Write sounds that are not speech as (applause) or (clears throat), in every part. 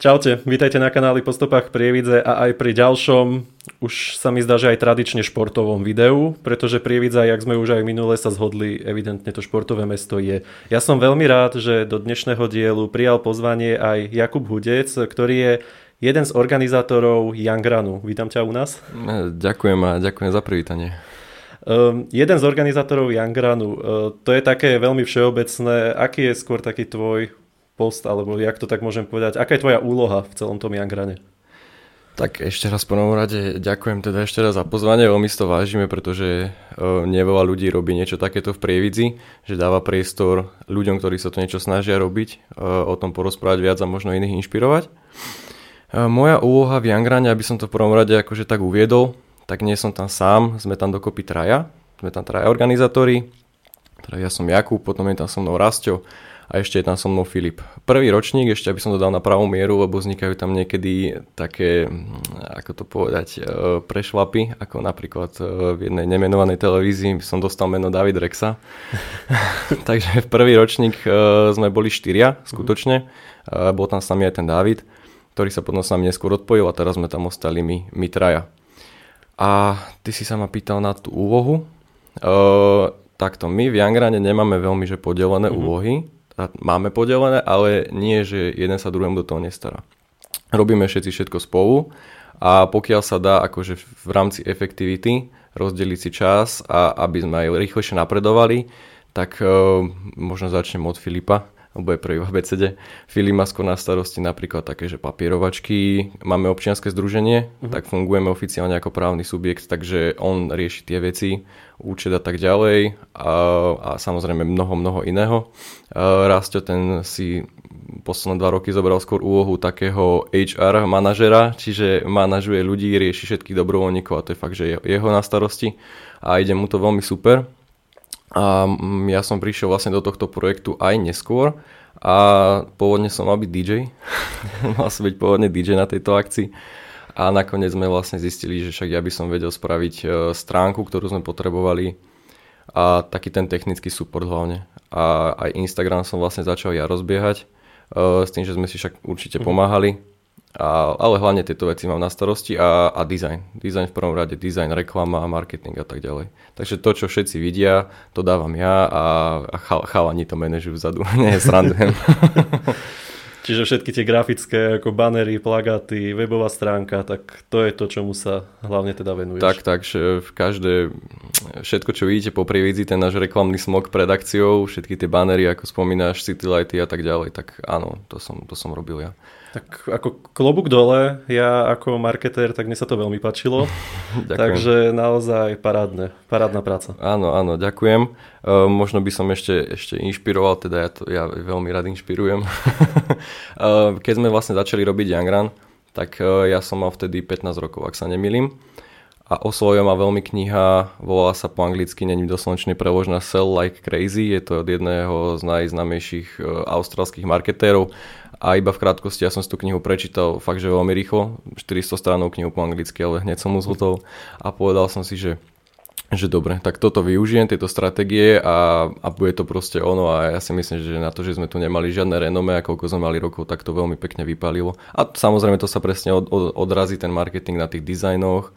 Čaute, vítajte na kanáli Po stopách Prievidze a aj pri ďalšom, už sa mi zdá, že aj tradične športovom videu, pretože Prievidza, jak sme už aj minule sa zhodli, evidentne to športové mesto je. Ja som veľmi rád, že do dnešného dielu prijal pozvanie aj Jakub Hudec, ktorý je jeden z organizátorov Youngrunu. Vítam ťa u nás. Ďakujem a ďakujem za privítanie. Um, jeden z organizátorov Youngrunu, uh, to je také veľmi všeobecné. Aký je skôr taký tvoj post, alebo jak to tak môžem povedať, aká je tvoja úloha v celom tom Jangrane? Tak ešte raz po prvom rade ďakujem teda ešte raz za pozvanie, veľmi si to vážime, pretože uh, neveľa ľudí robí niečo takéto v Prievidzi, že dáva priestor ľuďom, ktorí sa to niečo snažia robiť, uh, o tom porozprávať viac a možno iných inšpirovať. Uh, moja úloha v Jangrane, aby som to v prvom rade akože tak uviedol, tak nie som tam sám, sme tam dokopy traja, sme tam traja organizátori, teda som Jakub, potom je tam so mnou Rastio, a ešte je tam so mnou Filip. Prvý ročník, ešte aby som to dal na pravú mieru, lebo vznikajú tam niekedy také, mm, ako to povedať, e, prešlapy, ako napríklad e, v jednej nemenovanej televízii som dostal meno David Rexa. (laughs) (laughs) Takže v prvý ročník e, sme boli štyria, skutočne. Bol tam s nami aj ten David, ktorý sa potom s nami neskôr odpojil a teraz sme tam ostali my, my traja. A ty si sa ma pýtal na tú úlohu. Uh, takto, my v Jangrane nemáme veľmi že podelené mm-hmm. úlohy, máme podelené, ale nie, že jeden sa druhému do toho nestará. Robíme všetci všetko spolu a pokiaľ sa dá akože v rámci efektivity rozdeliť si čas a aby sme aj rýchlejšie napredovali, tak uh, možno začnem od Filipa alebo je prvý v ABCD. Filip má skôr na starosti napríklad také, že papierovačky, máme občianske združenie, uh-huh. tak fungujeme oficiálne ako právny subjekt, takže on rieši tie veci, účet a tak ďalej a, a samozrejme mnoho, mnoho iného. Rastio ten si posledné dva roky zobral skôr úlohu takého HR manažera, čiže manažuje ľudí, rieši všetkých dobrovoľníkov a to je fakt, že jeho na starosti a ide mu to veľmi super. A mm, ja som prišiel vlastne do tohto projektu aj neskôr a pôvodne som mal byť DJ. (laughs) mal som byť pôvodne DJ na tejto akcii. A nakoniec sme vlastne zistili, že však ja by som vedel spraviť e, stránku, ktorú sme potrebovali a taký ten technický support hlavne. A aj Instagram som vlastne začal ja rozbiehať e, s tým, že sme si však určite mhm. pomáhali a, ale hlavne tieto veci mám na starosti a, a design. Design v prvom rade, design, reklama, marketing a tak ďalej. Takže to, čo všetci vidia, to dávam ja a, a chal, chalani to manažujú vzadu. (laughs) Nie, srandujem. (laughs) Čiže všetky tie grafické ako banery, plagáty, webová stránka, tak to je to, čomu sa hlavne teda venuješ. Tak, tak, v každé, všetko, čo vidíte po privídzi, ten náš reklamný smog pred akciou, všetky tie banery, ako spomínaš, citylighty a tak ďalej, tak áno, to som, to som robil ja. Tak ako klobúk dole, ja ako marketér, tak mne sa to veľmi páčilo. (laughs) Takže naozaj parádne, parádna práca. Áno, áno, ďakujem. Uh, možno by som ešte, ešte inšpiroval, teda ja, to, ja veľmi rád inšpirujem. uh, (laughs) keď sme vlastne začali robiť Young tak uh, ja som mal vtedy 15 rokov, ak sa nemýlim. A oslovila ma veľmi kniha, volá sa po anglicky, není doslovenčne preložená Sell Like Crazy, je to od jedného z najznamejších australských marketérov a iba v krátkosti ja som si tú knihu prečítal fakt, že veľmi rýchlo, 400 stránov knihu po anglicky, ale hneď som mu zhotol a povedal som si, že že dobre, tak toto využijem, tieto stratégie a, a bude to proste ono a ja si myslím, že na to, že sme tu nemali žiadne renome a koľko sme mali rokov, tak to veľmi pekne vypálilo. A samozrejme to sa presne od, od, odrazí ten marketing na tých dizajnoch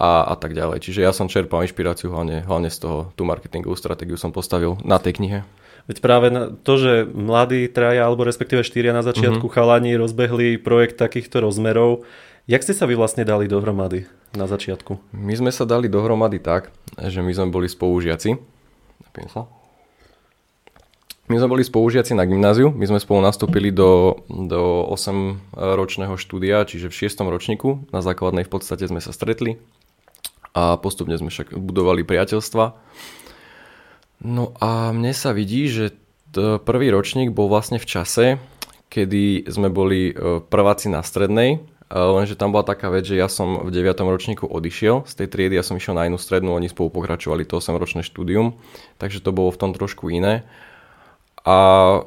a, a tak ďalej. Čiže ja som čerpal inšpiráciu hlavne, hlavne z toho, tú marketingovú stratégiu som postavil na tej knihe. Veď práve to, že mladí traja, alebo respektíve štyria na začiatku mm-hmm. chalani rozbehli projekt takýchto rozmerov, jak ste sa vy vlastne dali dohromady na začiatku? My sme sa dali dohromady tak, že my sme boli spolužiaci. My sme boli spolužiaci na gymnáziu, my sme spolu nastúpili do, do 8-ročného štúdia, čiže v 6. ročníku, na základnej v podstate sme sa stretli a postupne sme však budovali priateľstva. No a mne sa vidí, že prvý ročník bol vlastne v čase, kedy sme boli e, prváci na strednej lenže tam bola taká vec, že ja som v 9. ročníku odišiel z tej triedy, ja som išiel na inú strednú, oni spolu pokračovali to 8-ročné štúdium, takže to bolo v tom trošku iné. A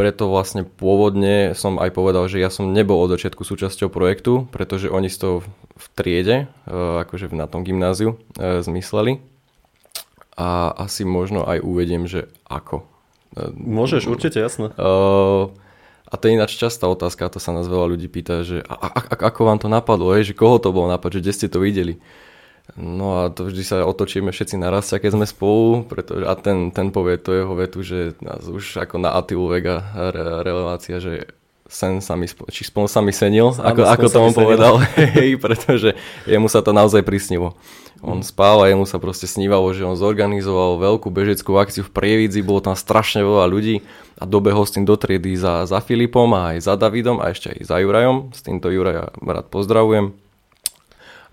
preto vlastne pôvodne som aj povedal, že ja som nebol od začiatku súčasťou projektu, pretože oni toho v triede, akože na tom gymnáziu, zmysleli. A asi možno aj uvediem, že ako. Môžeš, určite, jasné. Uh, a to je ináč častá otázka, to sa nás veľa ľudí pýta, že a, a, a, ako vám to napadlo, je, že koho to bolo napad, že kde ste to videli. No a to vždy sa otočíme všetci naraz, keď sme spolu, pretože, a ten, ten povie to jeho vetu, že nás už ako na Atilu Vega re, relácia, že sen sa mi, či spon sa mi senil, Áno, ako, ako to on povedal, (laughs) hej, pretože jemu sa to naozaj prisnilo. On spal a jemu sa proste snívalo, že on zorganizoval veľkú bežeckú akciu v Prievidzi, bolo tam strašne veľa ľudí a dobehol s tým do triedy za, za Filipom a aj za Davidom a ešte aj za Jurajom. S týmto Juraja rád pozdravujem.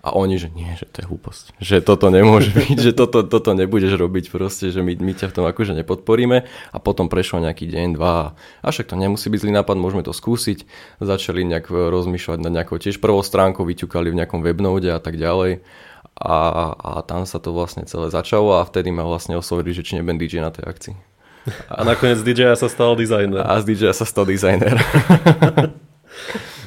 A oni, že nie, že to je hlúposť. Že toto nemôže (laughs) byť, že toto, toto nebudeš robiť proste, že my, my ťa v tom akože nepodporíme. A potom prešlo nejaký deň, dva. A však to nemusí byť zlý nápad, môžeme to skúsiť. Začali nejak rozmýšľať nad nejakou tiež prvou stránkou, vyťukali v nejakom webnode a tak ďalej. A, a tam sa to vlastne celé začalo a vtedy ma vlastne oslovili, že či nebudem DJ na tej akcii. A nakoniec DJ sa stal dizajner. A z DJ sa stal dizajner. (laughs)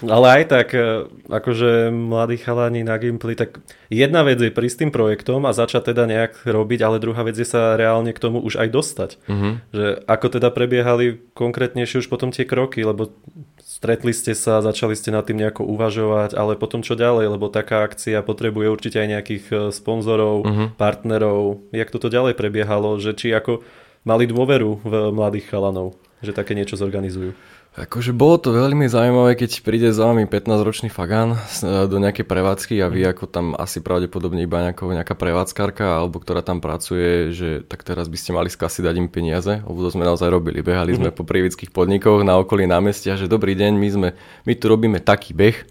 Ale aj tak, e, akože mladí chalani na Gimply, tak jedna vec je prísť tým projektom a začať teda nejak robiť, ale druhá vec je sa reálne k tomu už aj dostať. Uh-huh. Že ako teda prebiehali konkrétnejšie už potom tie kroky, lebo stretli ste sa, začali ste nad tým nejako uvažovať, ale potom čo ďalej, lebo taká akcia potrebuje určite aj nejakých e, sponzorov, uh-huh. partnerov. Jak toto ďalej prebiehalo, že či ako mali dôveru v mladých chalanov, že také niečo zorganizujú? Akože bolo to veľmi zaujímavé, keď príde za vami 15-ročný Fagan e, do nejakej prevádzky a vy ako tam asi pravdepodobne iba nejaká, nejaká prevádzkarka alebo ktorá tam pracuje, že tak teraz by ste mali skasi dať im peniaze, to sme naozaj robili. Behali sme po prievických podnikoch na okolí námestia, že dobrý deň, my, sme, my tu robíme taký beh,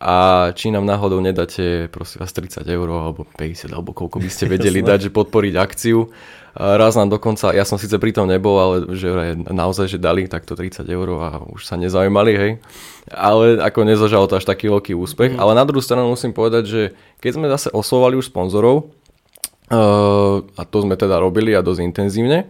a či nám náhodou nedáte prosím vás 30 eur alebo 50 alebo koľko by ste (laughs) vedeli dať, že podporiť akciu Raz nám dokonca, ja som síce pri tom nebol, ale že naozaj, že dali takto 30 eur a už sa nezaujímali, hej. Ale ako nezažalo to až taký veľký úspech. Mm. Ale na druhú stranu musím povedať, že keď sme zase oslovali už sponzorov, a to sme teda robili a dosť intenzívne,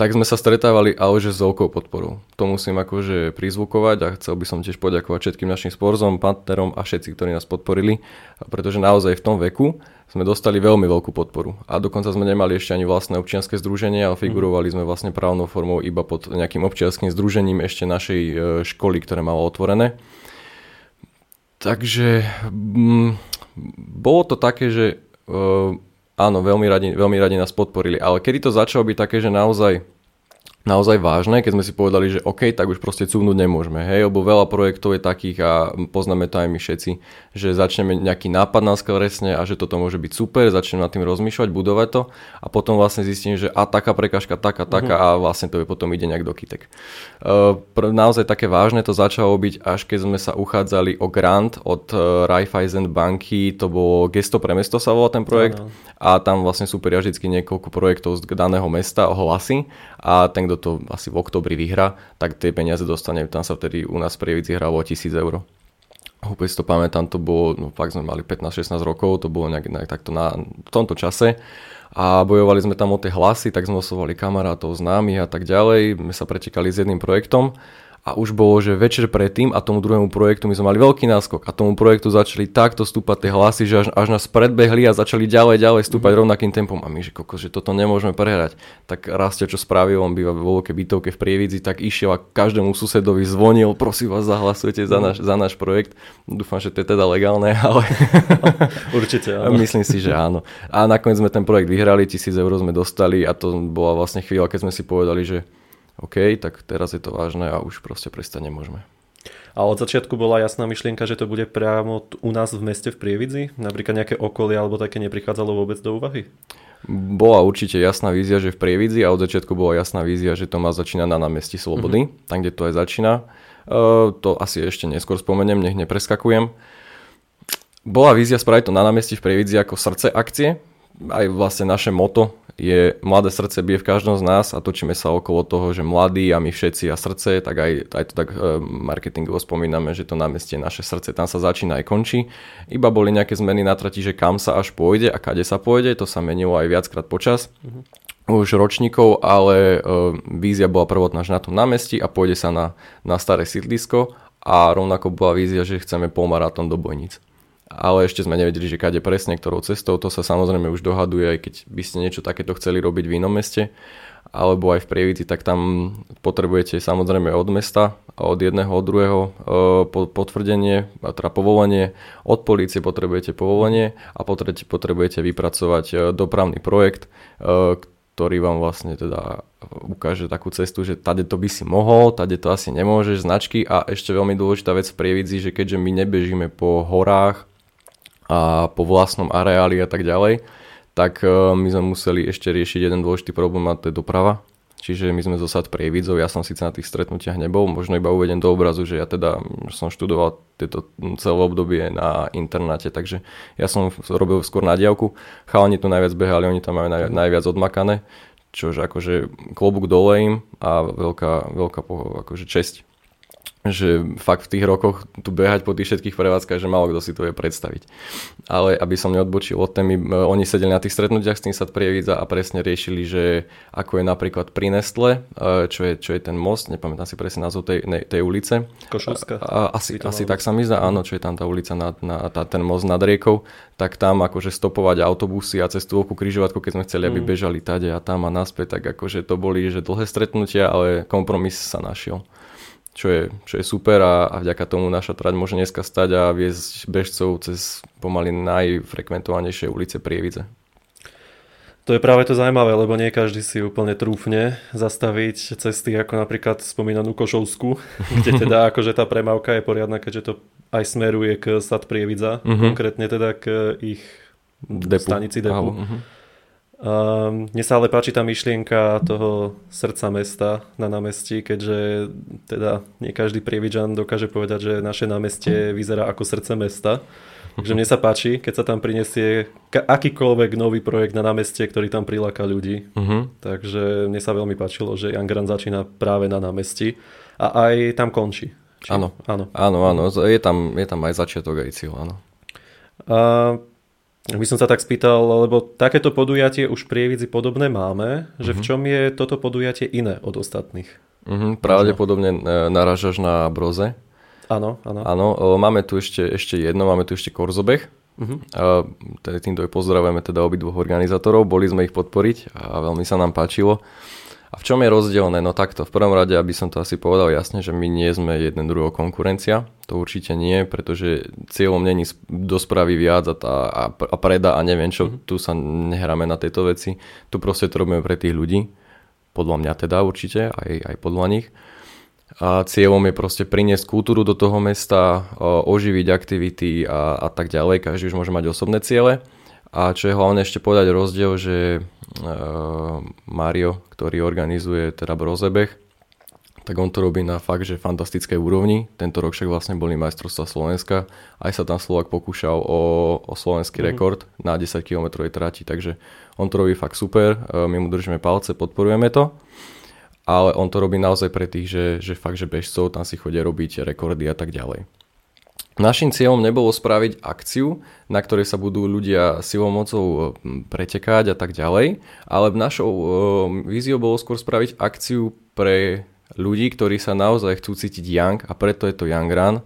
tak sme sa stretávali ale že s veľkou podporou. To musím akože prizvukovať a chcel by som tiež poďakovať všetkým našim sporzom, partnerom a všetci, ktorí nás podporili, pretože naozaj v tom veku sme dostali veľmi veľkú podporu. A dokonca sme nemali ešte ani vlastné občianske združenie, ale figurovali sme vlastne právnou formou iba pod nejakým občianským združením ešte našej e, školy, ktoré malo otvorené. Takže m, mm, bolo to také, že uh, áno, veľmi radi, veľmi radi nás podporili. Ale kedy to začalo byť také, že naozaj naozaj vážne, keď sme si povedali, že OK, tak už proste cúvnuť nemôžeme, hej, lebo veľa projektov je takých a poznáme to aj my všetci, že začneme nejaký nápad na skleresne a že toto môže byť super, začneme nad tým rozmýšľať, budovať to a potom vlastne zistím, že a taká prekažka, taká, taká uh-huh. a vlastne to je potom ide nejak do kytek. Uh, naozaj také vážne to začalo byť, až keď sme sa uchádzali o grant od uh, Raiffeisen banky, to bolo Gesto pre mesto sa volá ten projekt uh-huh. a tam vlastne super vždy niekoľko projektov z daného mesta ohlasí a ten, kto to asi v oktobri vyhra, tak tie peniaze dostane. Tam sa vtedy u nás v Prievidzi hralo 1000 eur. Úplne si to pamätám, to bolo, no fakt sme mali 15-16 rokov, to bolo nejak, nejak takto na, tomto čase a bojovali sme tam o tie hlasy, tak sme oslovali kamarátov, známych a tak ďalej, my sa pretekali s jedným projektom a už bolo, že večer predtým a tomu druhému projektu my sme mali veľký náskok a tomu projektu začali takto stúpať tie hlasy, že až, až nás predbehli a začali ďalej, ďalej stúpať mm. rovnakým tempom a my, že koko, že toto nemôžeme prehrať. Tak Rastia, čo spravil, on býva vo veľkej bytovke v Prievidzi, tak išiel a každému susedovi zvonil, prosím vás, zahlasujte za, mm. náš, za náš projekt. Dúfam, že to je teda legálne, (laughs) ale... (laughs) Určite áno. Myslím si, že áno. A nakoniec sme ten projekt vyhrali, tisíc eur sme dostali a to bola vlastne chvíľa, keď sme si povedali, že OK, tak teraz je to vážne a už proste prestať nemôžeme. A od začiatku bola jasná myšlienka, že to bude priamo u nás v meste v Prievidzi? Napríklad nejaké okolie alebo také neprichádzalo vôbec do úvahy? Bola určite jasná vízia, že v Prievidzi a od začiatku bola jasná vízia, že to má začína na námestí Slobody, mm-hmm. tam, kde to aj začína. Uh, to asi ešte neskôr spomeniem, nech nepreskakujem. Bola vízia spraviť to na námestí v Prievidzi ako srdce akcie, aj vlastne naše moto je mladé srdce bije v každom z nás a točíme sa okolo toho, že mladí a my všetci a srdce, tak aj, aj to tak e, marketingovo spomíname, že to námestie naše srdce, tam sa začína aj končí. Iba boli nejaké zmeny na trati, že kam sa až pôjde a kade sa pôjde, to sa menilo aj viackrát počas. Mm-hmm už ročníkov, ale e, vízia bola prvotná na tom námestí a pôjde sa na, na staré sídlisko a rovnako bola vízia, že chceme polmaratón do Bojnic ale ešte sme nevedeli, že kade presne, ktorou cestou, to sa samozrejme už dohaduje, aj keď by ste niečo takéto chceli robiť v inom meste, alebo aj v Prievidzi, tak tam potrebujete samozrejme od mesta, od jedného, od druhého e, potvrdenie, teda povolenie, od polície potrebujete povolenie a potrebujete, vypracovať e, dopravný projekt, e, ktorý vám vlastne teda ukáže takú cestu, že tade to by si mohol, tade to asi nemôžeš, značky. A ešte veľmi dôležitá vec v Prievidzi, že keďže my nebežíme po horách, a po vlastnom areáli a tak ďalej, tak e, my sme museli ešte riešiť jeden dôležitý problém a to je doprava. Čiže my sme zosad prievidzov, ja som síce na tých stretnutiach nebol, možno iba uvedem do obrazu, že ja teda som študoval tieto celé obdobie na internáte, takže ja som robil skôr na diavku. Chalani tu najviac behali, oni tam majú naj, najviac odmakané, čože akože klobúk dole im a veľká, veľká akože česť že fakt v tých rokoch tu behať po tých všetkých prevádzkach, že málo kto si to vie predstaviť. Ale aby som neodbočil od témy, oni sedeli na tých stretnutiach s tým sa prievidza a presne riešili, že ako je napríklad pri Nestle, e, čo je, čo je ten most, nepamätám si presne názov tej, tej ulice. Košovská. Asi, asi tak sa mi zdá, áno, čo je tam tá ulica, na, na, tá, ten most nad riekou, tak tam akože stopovať autobusy a cez veľkú križovatku, keď sme chceli, aby mm. bežali tade a tam a naspäť, tak akože to boli že dlhé stretnutia, ale kompromis sa našiel čo je, čo je super a, a vďaka tomu naša trať môže dneska stať a viesť bežcov cez pomaly najfrekventovanejšie ulice Prievidze. To je práve to zaujímavé, lebo nie každý si úplne trúfne zastaviť cesty ako napríklad spomínanú Košovsku, (laughs) kde teda akože tá premávka je poriadna, keďže to aj smeruje k Sad Prievidza, uh-huh. konkrétne teda k ich depu. stanici depu. Uh-huh. Um, mne sa ale páči tá myšlienka toho srdca mesta na námestí, keďže teda nie každý prievidžan dokáže povedať, že naše námestie vyzerá ako srdce mesta. Takže mne sa páči, keď sa tam prinesie akýkoľvek nový projekt na námestie, ktorý tam priláka ľudí. Uh-huh. Takže mne sa veľmi páčilo, že Young Grand začína práve na námestí a aj tam končí. Či... Áno, áno, áno, áno. Je, tam, je tam aj začiatok, aj cieľ, áno. Uh, by som sa tak spýtal, lebo takéto podujatie už Prievidzi podobné máme, že v mhm. čom je toto podujatie iné od ostatných? Uh-huh, pravdepodobne e, naražaš na broze. Áno, áno. Áno, máme tu ešte, ešte jedno, máme tu ešte korzobeh. Uh-huh. Týmto aj pozdravujeme teda obidvoch organizátorov, boli sme ich podporiť a veľmi sa nám páčilo. A v čom je rozdielne? No takto, v prvom rade, aby som to asi povedal jasne, že my nie sme jeden druhého konkurencia. To určite nie, pretože cieľom není dospraví viac a, tá, a, a preda a neviem čo, mm-hmm. tu sa nehráme na tejto veci. Tu proste to robíme pre tých ľudí. Podľa mňa teda určite, aj, aj podľa nich. A cieľom je proste priniesť kultúru do toho mesta, oživiť aktivity a, a tak ďalej. Každý už môže mať osobné ciele. A čo je hlavne ešte povedať rozdiel, že uh, Mario, ktorý organizuje teda Brozebeh, tak on to robí na fakt, že fantastickej úrovni. Tento rok však vlastne boli majstrovstvá Slovenska. Aj sa tam Slovak pokúšal o, o slovenský mm-hmm. rekord na 10 km trati, takže on to robí fakt super. Uh, my mu držíme palce, podporujeme to. Ale on to robí naozaj pre tých, že, že fakt, že bežcov tam si chodia robiť rekordy a tak ďalej. Našim cieľom nebolo spraviť akciu, na ktorej sa budú ľudia silou mocou e, pretekať a tak ďalej, ale našou e, víziou bolo skôr spraviť akciu pre ľudí, ktorí sa naozaj chcú cítiť young a preto je to Young Run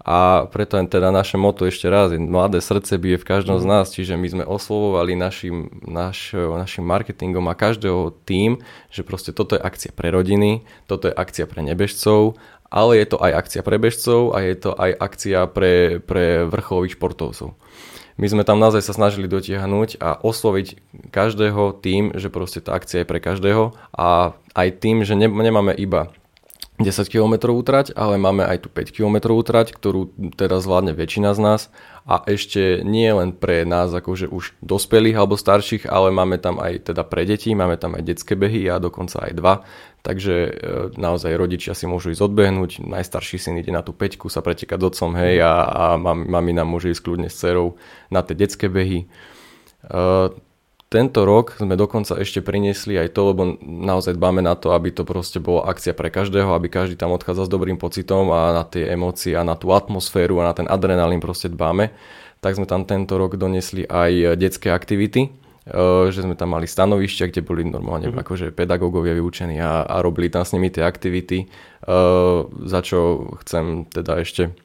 a preto teda naše moto ešte raz, mladé srdce bije v každom z mhm. nás, čiže my sme oslovovali našim, naš, našim marketingom a každého tým, že proste toto je akcia pre rodiny, toto je akcia pre nebežcov ale je to aj akcia pre bežcov a je to aj akcia pre, pre vrcholových športovcov. My sme tam naozaj sa snažili dotiahnuť a osloviť každého tým, že proste tá akcia je pre každého a aj tým, že ne, nemáme iba 10 km útrať, ale máme aj tu 5 km útrať, ktorú teraz zvládne väčšina z nás a ešte nie len pre nás akože už dospelých alebo starších, ale máme tam aj teda pre deti, máme tam aj detské behy a dokonca aj dva, takže e, naozaj rodičia si môžu ísť odbehnúť, najstarší syn ide na tú peťku sa pretekať s otcom, hej, a, a mam, mamina môže ísť kľudne s cerou na tie detské behy. E, tento rok sme dokonca ešte priniesli aj to, lebo naozaj dbáme na to, aby to proste bola akcia pre každého, aby každý tam odchádzal s dobrým pocitom a na tie emócie a na tú atmosféru a na ten adrenalín proste dbáme. Tak sme tam tento rok donesli aj detské aktivity, e, že sme tam mali stanovišťa, kde boli normálne mm-hmm. akože pedagógovia vyučení a, a robili tam s nimi tie aktivity, e, za čo chcem teda ešte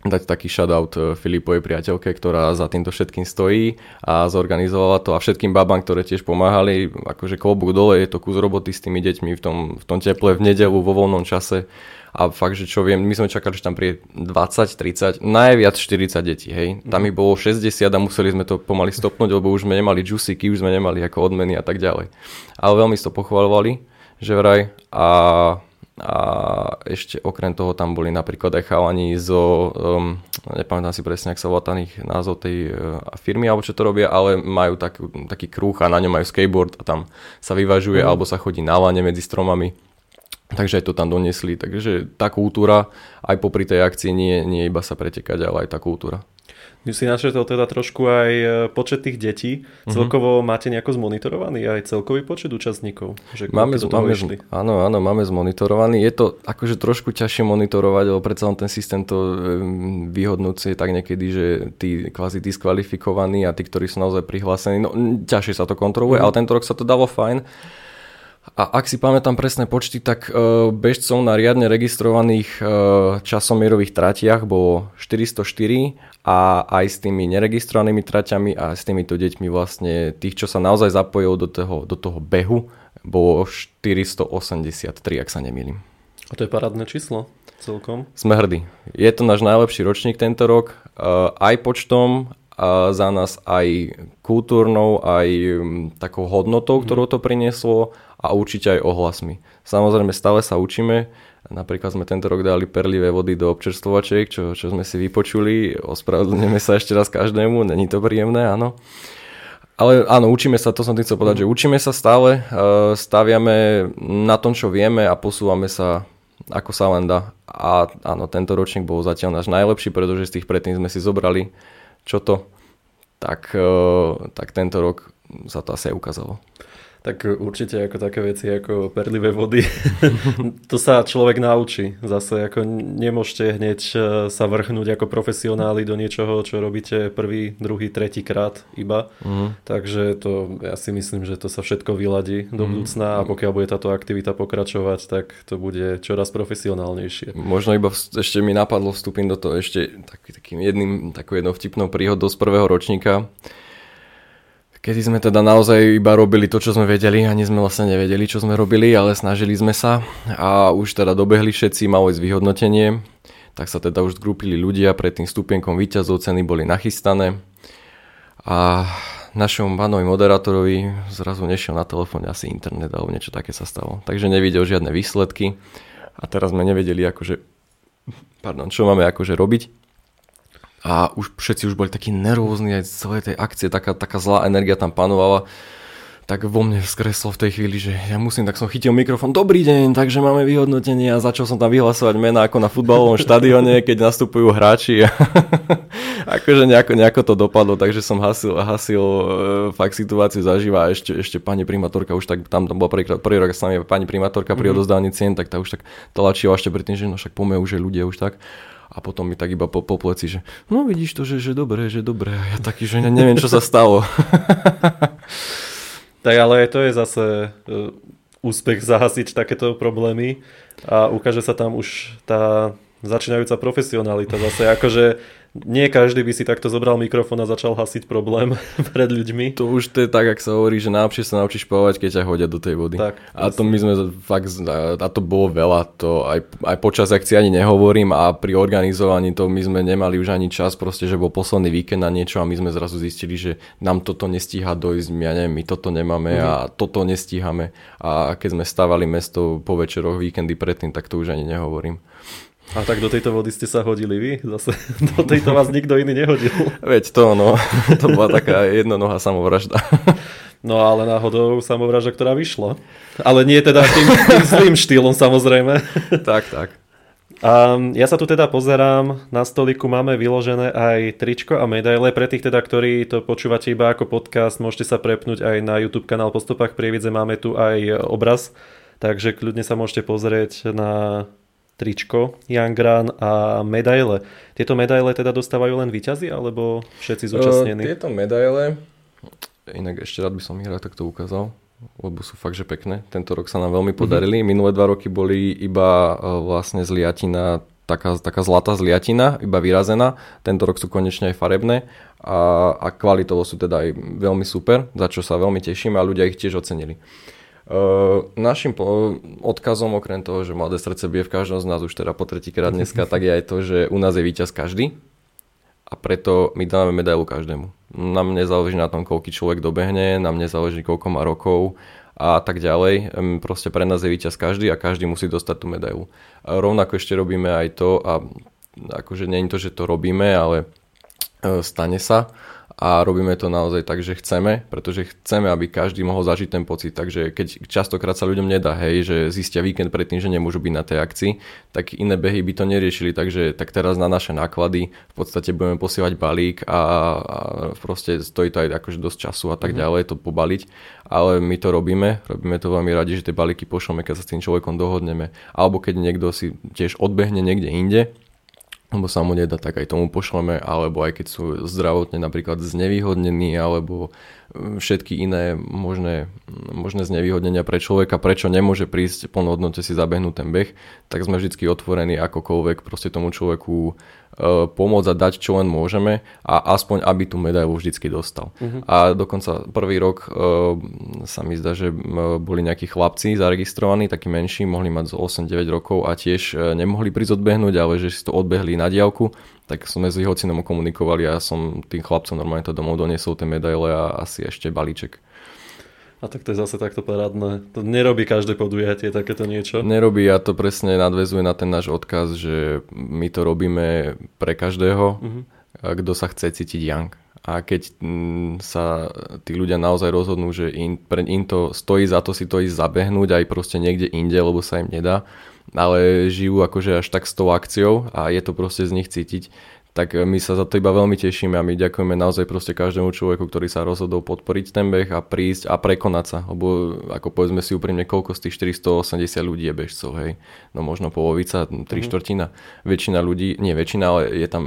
dať taký shoutout eh, Filipovej priateľke, ktorá za týmto všetkým stojí a zorganizovala to a všetkým babám, ktoré tiež pomáhali, akože klobúk dole, je to kus roboty s tými deťmi v tom, v tom teple v nedelu vo voľnom čase a fakt, že čo viem, my sme čakali, že tam príde 20, 30, najviac 40 detí, hej. Tam ich bolo 60 a museli sme to pomaly stopnúť, lebo už sme nemali juicyky, už sme nemali ako odmeny a tak ďalej. Ale veľmi to pochvalovali, že vraj a a ešte okrem toho tam boli napríklad aj chalani zo, um, nepamätám si presne, ak sa volá ten názov tej uh, firmy, alebo čo to robia, ale majú tak, taký kruh a na ňom majú skateboard a tam sa vyvažuje, mm. alebo sa chodí na lane medzi stromami. Takže aj to tam doniesli. Takže tá kultúra aj popri tej akcii nie, nie iba sa pretekať, ale aj tá kultúra. Si načetol teda trošku aj e, počet tých detí. Mm-hmm. Celkovo máte nejako zmonitorovaný aj celkový počet účastníkov? Že máme, máme, áno, áno, máme zmonitorovaný. Je to akože trošku ťažšie monitorovať, lebo predsa len ten systém to e, vyhodnúci tak niekedy, že tí kvázi diskvalifikovaní a tí, ktorí sú naozaj prihlásení, no ťažšie sa to kontroluje, mm-hmm. ale tento rok sa to dalo fajn. A ak si pamätám presné počty, tak uh, bežcov na riadne registrovaných uh, časomierových tratiach bolo 404 a aj s tými neregistrovanými traťami a s týmito deťmi vlastne tých, čo sa naozaj zapojil do toho, do toho behu, bolo 483, ak sa nemýlim. A to je parádne číslo celkom? Sme hrdí. Je to náš najlepší ročník tento rok, uh, aj počtom, a za nás aj kultúrnou, aj um, takou hodnotou, ktorú to prinieslo a určite aj ohlasmi. Samozrejme stále sa učíme, napríklad sme tento rok dali perlivé vody do občerstvovačiek, čo, čo sme si vypočuli, ospravedlňujeme sa ešte raz každému, není to príjemné, áno. Ale áno, učíme sa, to som tým chcel povedať, že učíme sa stále, e, staviame na tom, čo vieme a posúvame sa ako sa len dá. A áno, tento ročník bol zatiaľ náš najlepší, pretože z tých predtým sme si zobrali čo to, tak, e, tak tento rok sa to asi aj ukázalo. Tak určite ako také veci ako perlivé vody, (laughs) to sa človek naučí. Zase ako nemôžete hneď e, sa vrhnúť ako profesionáli do niečoho, čo robíte prvý, druhý, tretí krát iba. Mm. Takže to, ja si myslím, že to sa všetko vyladí do mhm. budúcna a pokiaľ bude táto aktivita pokračovať, tak to bude čoraz profesionálnejšie. Možno iba ešte mi napadlo vstúpiť do toho ešte taký, takým jedným, takou jednou vtipnou príhodou z prvého ročníka kedy sme teda naozaj iba robili to, čo sme vedeli, ani sme vlastne nevedeli, čo sme robili, ale snažili sme sa. A už teda dobehli všetci, malo ísť vyhodnotenie, tak sa teda už zgrupili ľudia, pred tým stupienkom výťazov ceny boli nachystané. A našom pánovi moderátorovi zrazu nešiel na telefóne asi internet alebo niečo také sa stalo. Takže nevidel žiadne výsledky. A teraz sme nevedeli akože, pardon, čo máme akože robiť a už všetci už boli takí nervózni aj z celej tej akcie, taká, taká zlá energia tam panovala. Tak vo mne skreslo v tej chvíli, že ja musím, tak som chytil mikrofón, dobrý deň, takže máme vyhodnotenie a začal som tam vyhlasovať mená ako na futbalovom štadióne, keď nastupujú hráči. (laughs) Akože nejako, nejako to dopadlo, takže som hasil, hasil e, fakt situáciu zažíva a ešte, ešte pani primátorka už tak, tam, tam bola prvý, prvý rok s nami pani primátorka pri mm-hmm. odozdávaní cien, tak tá už tak tlačila ešte predtým, že no však poďme už, ľudia už tak a potom mi tak iba po, po pleci, že no vidíš to, že, že dobre, že dobre. A ja taký, že neviem, čo sa stalo. (laughs) tak ale to je zase uh, úspech (laughs) zahasiť takéto problémy a ukáže sa tam už tá začínajúca profesionalita zase, akože nie každý by si takto zobral mikrofón a začal hasiť problém (laughs) pred ľuďmi. To už to je tak, ak sa hovorí, že najlepšie sa naučíš plovať, keď ťa hodia do tej vody. Tak, a to my sme fakt, a to bolo veľa, to aj, aj počas akcie ani nehovorím a pri organizovaní to my sme nemali už ani čas, proste, že bol posledný víkend na niečo a my sme zrazu zistili, že nám toto nestíha dojsť, ja neviem, my toto nemáme mm-hmm. a toto nestíhame a keď sme stavali mesto po večeroch, víkendy predtým, tak to už ani nehovorím. A tak do tejto vody ste sa hodili vy? Zase (laughs) do tejto vás nikto iný nehodil. (laughs) Veď to, no. (laughs) To bola taká jednonohá samovražda. No ale náhodou samovražda, ktorá vyšla. Ale nie teda tým, tým zlým štýlom samozrejme. Tak, tak. A ja sa tu teda pozerám, na stoliku máme vyložené aj tričko a medaile. Pre tých teda, ktorí to počúvate iba ako podcast, môžete sa prepnúť aj na YouTube kanál Po stopách Prievidze, máme tu aj obraz, takže kľudne sa môžete pozrieť na tričko, Young a medaile. Tieto medaile teda dostávajú len výťazy, alebo všetci zúčastnení? Uh, tieto medaile, inak ešte rád by som ich rád takto ukázal, lebo sú fakt, že pekné. Tento rok sa nám veľmi podarili. Mm-hmm. Minulé dva roky boli iba uh, vlastne zliatina, taká, taká zlatá zliatina, iba vyrazená. Tento rok sú konečne aj farebné a, a kvalitovo sú teda aj veľmi super, za čo sa veľmi tešíme a ľudia ich tiež ocenili. Uh, našim odkazom, okrem toho, že mladé srdce bije v každom z nás už teda po tretíkrát dneska, tak je aj to, že u nás je víťaz každý a preto my dáme medailu každému. Nám nezáleží na tom, koľký človek dobehne, nám nezáleží, koľko má rokov a tak ďalej. Proste pre nás je víťaz každý a každý musí dostať tú medailu. Rovnako ešte robíme aj to, a akože nie je to, že to robíme, ale e, stane sa, a robíme to naozaj tak, že chceme, pretože chceme, aby každý mohol zažiť ten pocit. Takže keď častokrát sa ľuďom nedá, hej, že zistia víkend predtým, že nemôžu byť na tej akcii, tak iné behy by to neriešili, takže tak teraz na naše náklady v podstate budeme posielať balík a, a proste stojí to aj akože dosť času a tak mm-hmm. ďalej to pobaliť, ale my to robíme, robíme to veľmi radi, že tie balíky pošleme, keď sa s tým človekom dohodneme, alebo keď niekto si tiež odbehne niekde inde, lebo sa mu nedá, tak aj tomu pošleme, alebo aj keď sú zdravotne napríklad znevýhodnení, alebo všetky iné možné, možné znevýhodnenia pre človeka, prečo nemôže prísť plnohodnote si zabehnúť ten beh, tak sme vždy otvorení akokoľvek proste tomu človeku E, pomôcť a dať čo len môžeme a aspoň aby tú medailu vždycky dostal. Uh-huh. A dokonca prvý rok uh, sa mi zdá, že boli nejakí chlapci zaregistrovaní, takí menší, mohli mať z 8-9 rokov a tiež nemohli prísť odbehnúť, ale že si to odbehli na diálku, tak sme s hocinom komunikovali a ja som tým chlapcom normálne to domov doniesol tie medaile a asi ešte balíček. A tak to je zase takto parádne. To nerobí každé podujatie takéto niečo. Nerobí a to presne nadvezuje na ten náš odkaz, že my to robíme pre každého, uh-huh. kto sa chce cítiť young. A keď mm, sa tí ľudia naozaj rozhodnú, že im, pre im to stojí za to si to ísť zabehnúť aj proste niekde inde, lebo sa im nedá, ale žijú akože až tak s tou akciou a je to proste z nich cítiť, tak my sa za to iba veľmi tešíme a my ďakujeme naozaj proste každému človeku, ktorý sa rozhodol podporiť ten beh a prísť a prekonať sa, lebo ako povedzme si úprimne, koľko z tých 480 ľudí je bežcov, hej, no možno polovica, tri mm-hmm. štvrtina, väčšina ľudí, nie väčšina, ale je tam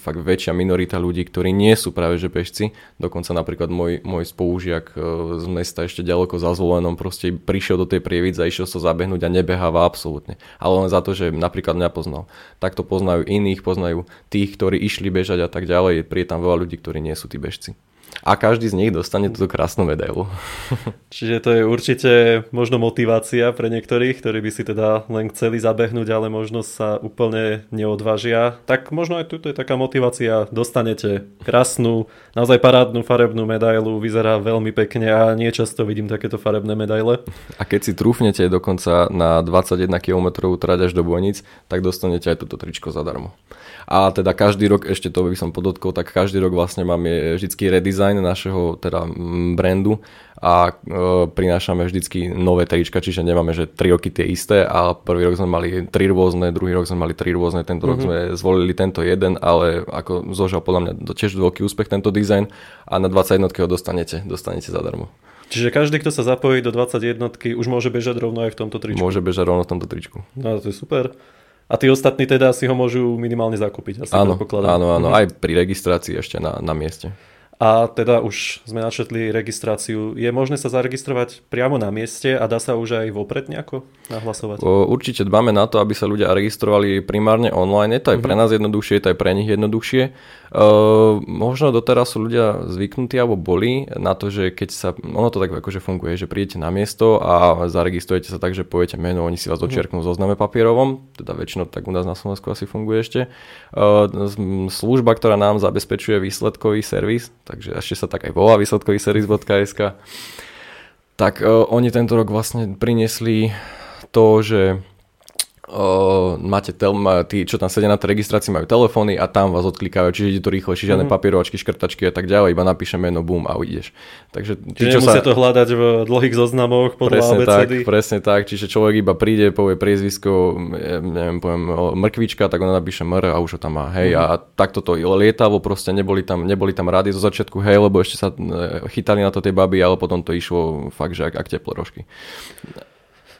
fakt väčšia minorita ľudí, ktorí nie sú práve že bežci, dokonca napríklad môj, môj spolužiak e, z mesta ešte ďaleko za zvolenom proste prišiel do tej prievidze a išiel sa zabehnúť a nebeháva absolútne, ale len za to, že napríklad mňa poznal. Takto poznajú iných, poznajú tých, ktorí išli bežať a tak ďalej, je tam veľa ľudí, ktorí nie sú tí bežci. A každý z nich dostane túto krásnu medailu. (laughs) Čiže to je určite možno motivácia pre niektorých, ktorí by si teda len chceli zabehnúť, ale možno sa úplne neodvážia. Tak možno aj tu je taká motivácia. Dostanete krásnu, naozaj parádnu farebnú medailu, vyzerá veľmi pekne a nie často vidím takéto farebné medaile. A keď si trúfnete dokonca na 21 km trať až do Bojnic, tak dostanete aj toto tričko zadarmo. A teda každý rok, ešte to by som podotkol, tak každý rok vlastne máme vždycky redesign našeho teda brandu a e, prinášame vždycky nové trička, čiže nemáme, že tri roky tie isté a prvý rok sme mali tri rôzne, druhý rok sme mali tri rôzne, tento mm-hmm. rok mhm. sme zvolili tento jeden, ale ako zožal podľa mňa tiež veľký úspech tento dizajn a na 21 ho dostanete, dostanete zadarmo. Čiže každý, kto sa zapojí do 21 už môže bežať rovno aj v tomto tričku. Môže bežať rovno v tomto tričku. No to je super. A tí ostatní teda si ho môžu minimálne zakúpiť. Asi áno, áno, áno, mhm. aj pri registrácii ešte na, na mieste. A teda už sme načetli registráciu. Je možné sa zaregistrovať priamo na mieste a dá sa už aj vopred nejako nahlasovať? Určite dbáme na to, aby sa ľudia registrovali primárne online. Je to aj pre mhm. nás jednoduchšie, je to aj pre nich jednoduchšie. Uh, možno doteraz sú ľudia zvyknutí alebo boli na to, že keď sa, ono to tak akože funguje, že prídete na miesto a zaregistrujete sa tak, že poviete meno, oni si vás mhm. očiarknú v zozname papierovom, teda väčšinou tak u nás na Slovensku asi funguje ešte. Uh, služba, ktorá nám zabezpečuje výsledkový servis, takže ešte sa tak aj volá výsledkový servis.sk, tak uh, oni tento rok vlastne priniesli to, že o, máte tel, má, tí, čo tam sedia na tej registrácii, majú telefóny a tam vás odklikajú, čiže ide to rýchlejšie, žiadne mm-hmm. papierovačky, škrtačky a tak ďalej, iba napíšem meno, bum a ideš. Takže tí, čo sa... to hľadať v dlhých zoznamoch podľa presne tak, presne tak, čiže človek iba príde, povie priezvisko, neviem, poviem, mrkvička, tak ona napíše mr a už ho tam má, hej, mm-hmm. a takto to lietavo, proste neboli tam, neboli tam rady zo začiatku, hej, lebo ešte sa e, chytali na to tie baby, ale potom to išlo fakt, že ak, ak teplé rožky.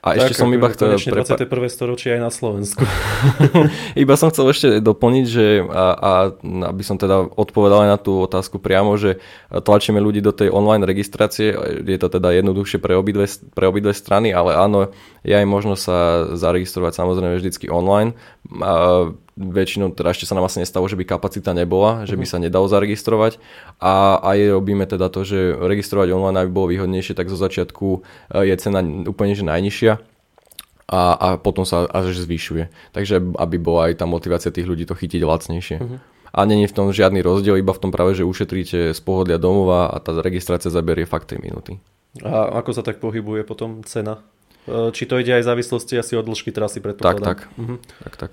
A tak, ešte som iba chcel... Prepa... 21. storočie aj na Slovensku. (laughs) iba som chcel ešte doplniť, že a, a aby som teda odpovedal aj na tú otázku priamo, že tlačíme ľudí do tej online registrácie, je to teda jednoduchšie pre obidve, pre obidve strany, ale áno, je aj možno sa zaregistrovať samozrejme vždycky online. A väčšinou, teda ešte sa nám asi nestalo, že by kapacita nebola, že by mhm. sa nedalo zaregistrovať a aj robíme teda to, že registrovať online, aby bolo výhodnejšie, tak zo začiatku eh, je cena úplne že najnižšia a, a potom sa až zvyšuje. Takže aby bola aj tá motivácia tých ľudí to chytiť lacnejšie. Uh-huh. A není v tom žiadny rozdiel, iba v tom práve, že ušetríte z pohodlia domova a tá registrácia zaberie fakt 3 minúty. A ako sa tak pohybuje potom cena? Eh, či to ide aj v závislosti asi od dĺžky trasy predpokladám? Tak, tak. Uh-huh. tak, tak.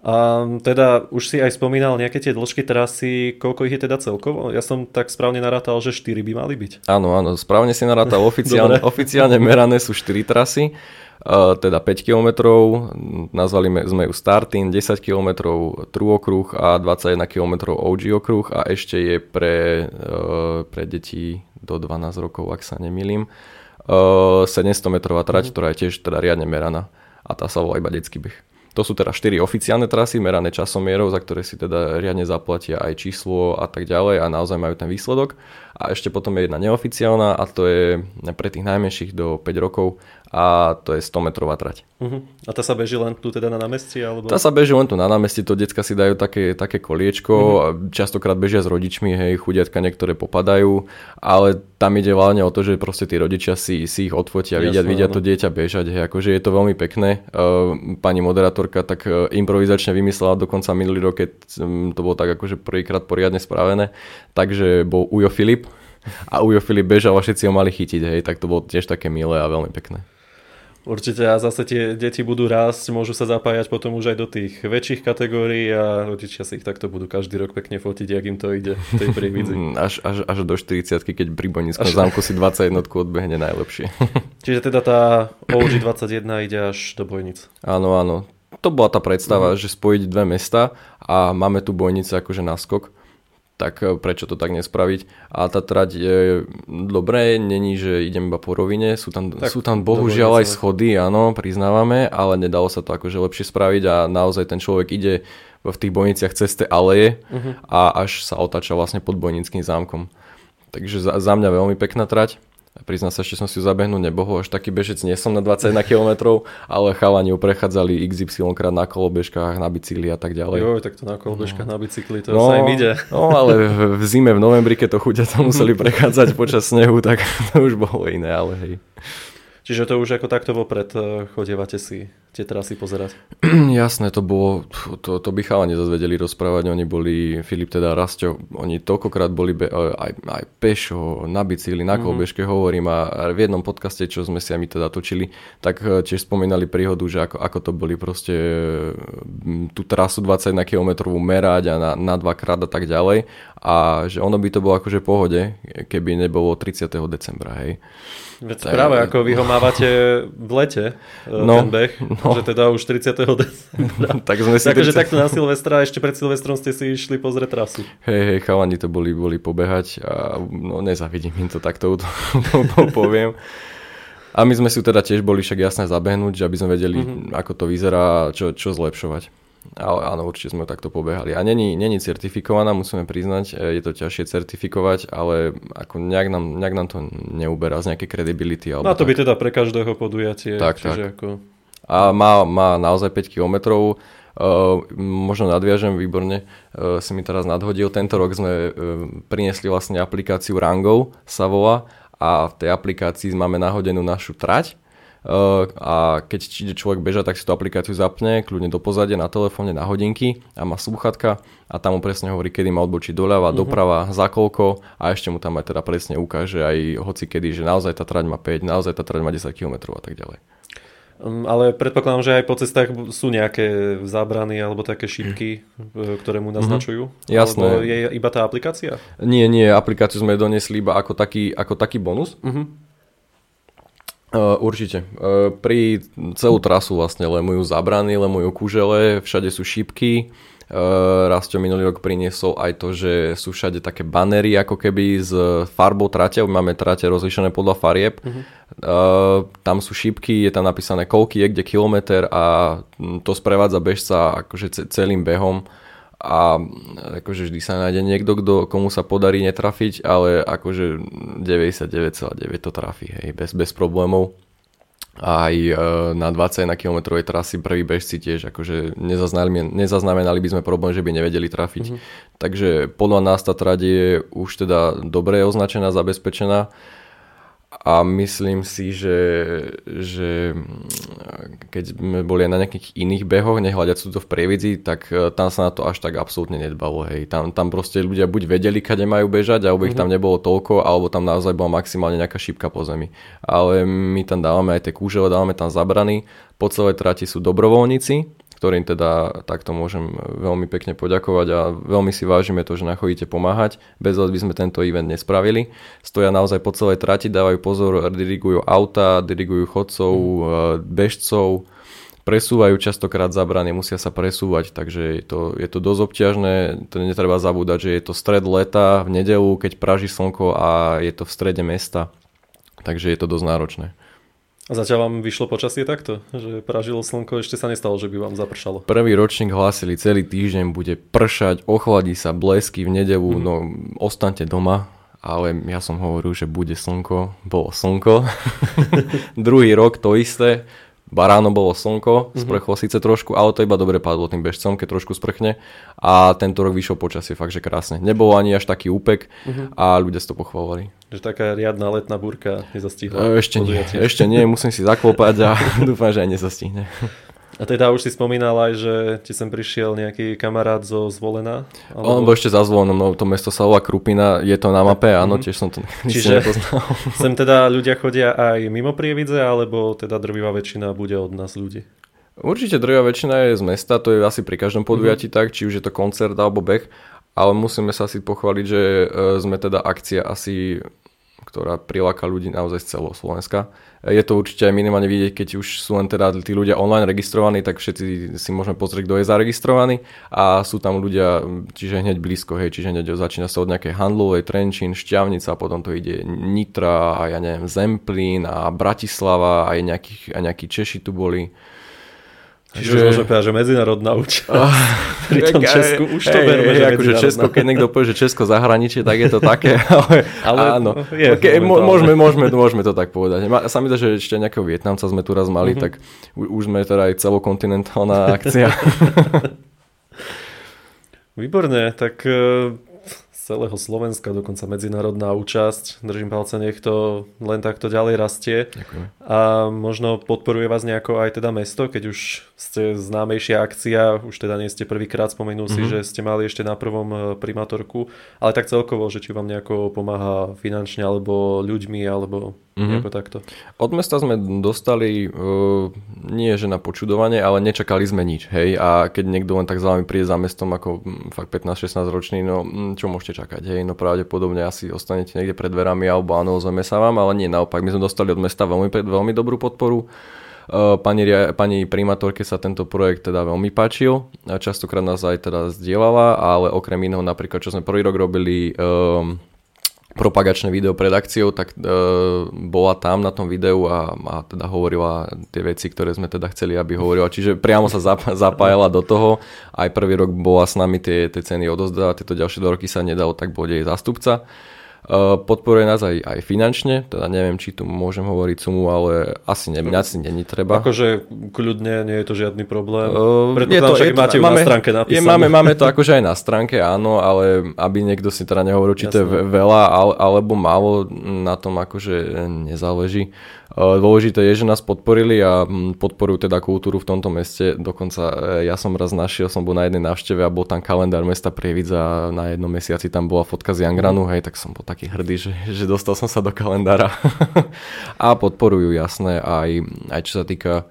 A teda už si aj spomínal nejaké tie dĺžky trasy, koľko ich je teda celkovo? Ja som tak správne narátal, že 4 by mali byť. Áno, áno, správne si narátal. (laughs) Oficiálne, oficiálne (laughs) merané sú 4 trasy, uh, teda 5 km, nazvali sme ju Startin, 10 km True okruh a 21 km OG okruh a ešte je pre, uh, pre deti do 12 rokov, ak sa nemýlim, uh, 700 metrová trať, mm. ktorá je tiež teda riadne meraná a tá sa volá iba detský beh. To sú teda 4 oficiálne trasy, merané časomierou, za ktoré si teda riadne zaplatia aj číslo a tak ďalej a naozaj majú ten výsledok. A ešte potom je jedna neoficiálna a to je pre tých najmenších do 5 rokov a to je 100 metrová trať. Uh-huh. A tá sa beží len tu teda na námestí? Alebo... Tá sa beží len tu na námestí, to decka si dajú také, také koliečko, uh-huh. častokrát bežia s rodičmi, hej, chudiatka niektoré popadajú, ale tam ide hlavne o to, že proste tí rodičia si, si ich odfotia, Jasne, vidia, vidia to dieťa bežať, hej, akože je to veľmi pekné. Uh, pani moderátorka tak uh, improvizačne vymyslela dokonca minulý rok, keď um, to bolo tak akože prvýkrát poriadne spravené, takže bol Ujo Filip, a Ujo Filip bežal a všetci ho mali chytiť, hej, tak to bolo tiež také milé a veľmi pekné. Určite a zase tie deti budú rásť, môžu sa zapájať potom už aj do tých väčších kategórií a rodičia si ich takto budú každý rok pekne fotiť, jak im to ide v tej prívidzi. (laughs) Až, až, až do 40 keď pri Bonickom až... zámku si 21 odbehne najlepšie. (laughs) (laughs) Čiže teda tá OG 21 ide až do Bojnic. Áno, áno. To bola tá predstava, mm. že spojiť dve mesta a máme tu Bojnice akože naskok tak e, prečo to tak nespraviť. A tá trať je dobré, není, že idem iba po rovine, sú tam, tak, sú tam bohužiaľ aj schody, áno, priznávame, ale nedalo sa to akože lepšie spraviť a naozaj ten človek ide v tých bojniciach cez tie aleje uh-huh. a až sa otáča vlastne pod bojnickým zámkom. Takže za, za mňa veľmi pekná trať. Priznám sa, ešte som si zabehnúť nebohol, až taký bežec nie som na 21 km, ale chalani prechádzali XY krát na kolobežkách, na bicykli a tak ďalej. Jo, tak to na kolobežkách, no. na bicykli, to no, sa im ide. No, ale v zime, v novembri, keď to chuťa tam museli prechádzať počas snehu, tak (laughs) to už bolo iné, ale hej. Čiže to už ako takto vopred eh, chodievate si tie trasy pozerať? (clears throat) Jasné, to bolo, to, to by chalani zazvedeli rozprávať, oni boli, Filip teda Rastio, oni toľkokrát boli be, eh, aj, aj pešo, na bicykli, na mhm. kolbežke mm-hmm. hovorím a v jednom podcaste, čo sme si aj my teda točili, tak eh, tiež spomínali príhodu, že ako, ako to boli proste tú trasu 21 km merať a na, na dvakrát a tak ďalej a že ono by to bolo akože pohode, keby nebolo 30. decembra, hej. Veď tak, práve ako vy ho mávate v lete, e, no, ten beh, no. že teda už 30. decembra. (laughs) tak sme si Takže takto na Silvestra, ešte pred Silvestrom ste si išli pozrieť trasu. Hej, hej, chalani to boli, boli pobehať a no nezavidím im to takto to, (laughs) to, to poviem. A my sme si teda tiež boli však jasné zabehnúť, aby sme vedeli, mm-hmm. ako to vyzerá čo, čo zlepšovať. Ale áno, určite sme takto pobehali. A není, není certifikovaná, musíme priznať, e, je to ťažšie certifikovať, ale ako nejak nám, nejak nám to neuberá z nejakej credibility. Alebo no to tak. by teda pre každého podujatie. Tak, čiže tak. Ako... A má, má naozaj 5 kilometrov. Uh, možno nadviažem, výborne uh, si mi teraz nadhodil. Tento rok sme uh, priniesli vlastne aplikáciu Rangov, sa volá, a v tej aplikácii máme nahodenú našu trať a keď ide človek beža, tak si tú aplikáciu zapne, kľudne do pozadia na telefóne, na hodinky a má slúchatka a tam mu presne hovorí, kedy má odbočiť doľava, uh-huh. doprava, za koľko a ešte mu tam aj teda presne ukáže aj hoci kedy, že naozaj tá trať má 5, naozaj tá trať má 10 km a tak ďalej. Um, ale predpokladám, že aj po cestách sú nejaké zábrany alebo také šípky, e, ktoré mu naznačujú. Mm-hmm. Jasné. Alebo je iba tá aplikácia? Nie, nie, aplikáciu sme donesli iba ako taký, ako taký bonus. Uh-huh. Určite. Pri celú trasu vlastne lemujú zabrany, lemujú kužele, všade sú šípky. Rastio minulý rok priniesol aj to, že sú všade také banery ako keby s farbou trate, máme trate rozlišené podľa farieb. Uh-huh. Uh, tam sú šípky, je tam napísané koľky je kde kilometr a to sprevádza bežca akože celým behom a akože vždy sa nájde niekto, kto, komu sa podarí netrafiť, ale akože 99,9 to trafí, hej, bez, bez problémov aj e, na 21 km trasy prví bežci tiež akože nezaznamenali, nezaznamenali by sme problém, že by nevedeli trafiť. Mm-hmm. Takže podľa nás tá trať je už teda dobre označená, zabezpečená a myslím si, že, že keď sme boli na nejakých iných behoch, nehľadiac to v prievidzi, tak e, tam sa na to až tak absolútne nedbalo. Hej. Tam, tam proste ľudia buď vedeli, kade majú bežať, alebo ich mm-hmm. tam nebolo toľko, alebo tam naozaj bola maximálne nejaká šípka po zemi. Ale my tam dávame aj tie kúžele, dávame tam zabrany, po celej trati sú dobrovoľníci, ktorým teda takto môžem veľmi pekne poďakovať a veľmi si vážime to, že nachodíte pomáhať. Bez vás by sme tento event nespravili. Stoja naozaj po celej trati, dávajú pozor, dirigujú auta, dirigujú chodcov, mm. bežcov, presúvajú častokrát zabrany, musia sa presúvať, takže je to, je to dosť obťažné, to netreba zabúdať, že je to stred leta v nedelu, keď praží slnko a je to v strede mesta, takže je to dosť náročné. A zatiaľ vám vyšlo počasie takto? Že pražilo slnko, ešte sa nestalo, že by vám zapršalo? Prvý ročník hlásili celý týždeň, bude pršať, ochladí sa, blesky v nedelu, mm. no ostaňte doma, ale ja som hovoril, že bude slnko, bolo slnko. (laughs) (laughs) Druhý rok to isté, Baráno bolo slnko, mm-hmm. sprchlo síce trošku, ale to iba dobre padlo tým bežcom, keď trošku sprchne. A tento rok vyšlo počasie, fakt že krásne. Nebolo ani až taký úpek mm-hmm. a ľudia si to pochvalovali. Že taká riadna letná búrka nezastihla? E, ešte nie, ešte nie, musím si zaklopať a (laughs) dúfam, že aj nezastihne. A teda už si spomínal aj, že ti sem prišiel nejaký kamarát zo Zvolena? Alebo... On bol ešte za Zvolenom, no to mesto sa volá Krupina, je to na mape, áno, mm-hmm. tiež som to (laughs) Čiže nepoznal. (laughs) sem teda ľudia chodia aj mimo Prievidze, alebo teda drvivá väčšina bude od nás ľudí? Určite drvivá väčšina je z mesta, to je asi pri každom podujatí mm-hmm. tak, či už je to koncert alebo beh, ale musíme sa asi pochváliť, že e, sme teda akcia asi ktorá priláka ľudí naozaj z celého Slovenska. Je to určite aj minimálne vidieť, keď už sú len teda tí ľudia online registrovaní, tak všetci si môžeme pozrieť, kto je zaregistrovaný a sú tam ľudia, čiže hneď blízko, hej, čiže hneď začína sa od nejakej handlovej, Trenčín, Šťavnica, potom to ide Nitra a ja neviem, Zemplín a Bratislava, aj, nejakých, aj nejakí Češi tu boli. Čiže už môžeme povedať, že medzinárodná účasť. (laughs) Pri tom Česku už to berme, že akože Česko, keď niekto povie, že Česko zahraničie, tak je to také. (laughs) Ale, ale áno, je, okay, môžeme, môžeme, môžeme to tak povedať. Sa mi že ešte nejakého Vietnamca sme tu raz mali, mm-hmm. tak už sme teda aj celokontinentálna (laughs) akcia. Výborne, tak e, celého Slovenska, dokonca medzinárodná účasť. Držím palce, nech to len takto ďalej rastie. Ďakujem. A možno podporuje vás nejako aj teda mesto, keď už ste známejšia akcia, už teda nie ste prvýkrát, spomenul mm-hmm. si, mhm. že ste mali ešte na prvom e, primátorku, ale tak celkovo, že či vám nejako pomáha finančne, alebo ľuďmi, alebo Mm-hmm. Nejako takto. Od mesta sme dostali, uh, nie že na počudovanie, ale nečakali sme nič. Hej? A keď niekto len tak za vami príde za mestom ako fakt 15-16 ročný, no čo môžete čakať? Hej? No pravdepodobne asi ostanete niekde pred dverami alebo áno, ozveme sa vám, ale nie, naopak. My sme dostali od mesta veľmi, veľmi dobrú podporu. Uh, pani, pani primátorke sa tento projekt teda veľmi páčil. Častokrát nás aj teda zdieľala, ale okrem iného napríklad, čo sme prvý rok robili um, propagačné video pred akciou, tak e, bola tam na tom videu a, a teda hovorila tie veci, ktoré sme teda chceli, aby hovorila. Čiže priamo sa zap, zapájala do toho. Aj prvý rok bola s nami tie, tie ceny odozdávať, tieto ďalšie dva roky sa nedalo, tak bude jej zástupca. Eh, podporuje nás aj, aj finančne, teda neviem, či tu môžem hovoriť sumu, ale asi, ne, asi není treba. Akože kľudne nie je to žiadny problém. Uh, je to, je to, máte máme, na stránke napísané. Je, máme, máme to akože aj na stránke, áno, ale aby niekto si teda nehovoril, či Jasne. to je veľa alebo málo, na tom akože nezáleží. Dôležité je, že nás podporili a podporujú teda kultúru v tomto meste. Dokonca e, ja som raz našiel, som bol na jednej návšteve a bol tam kalendár mesta Prievidza a na jednom mesiaci tam bola fotka z Jangranu, hej, tak som bol taký hrdý, že, že dostal som sa do kalendára. (laughs) a podporujú jasné aj, aj čo sa týka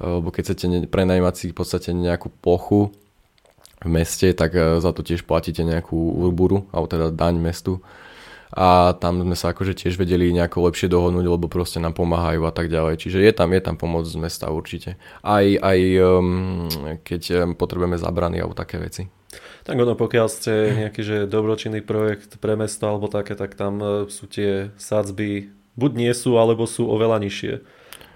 lebo keď chcete prenajímať si v podstate nejakú plochu v meste, tak za to tiež platíte nejakú urburu, alebo teda daň mestu a tam sme sa akože tiež vedeli nejako lepšie dohodnúť, lebo proste nám pomáhajú a tak ďalej. Čiže je tam, je tam pomoc z mesta určite. Aj, aj um, keď um, potrebujeme zabrany alebo také veci. Tak ono, pokiaľ ste nejaký že dobročinný projekt pre mesto alebo také, tak tam uh, sú tie sadzby buď nie sú, alebo sú oveľa nižšie.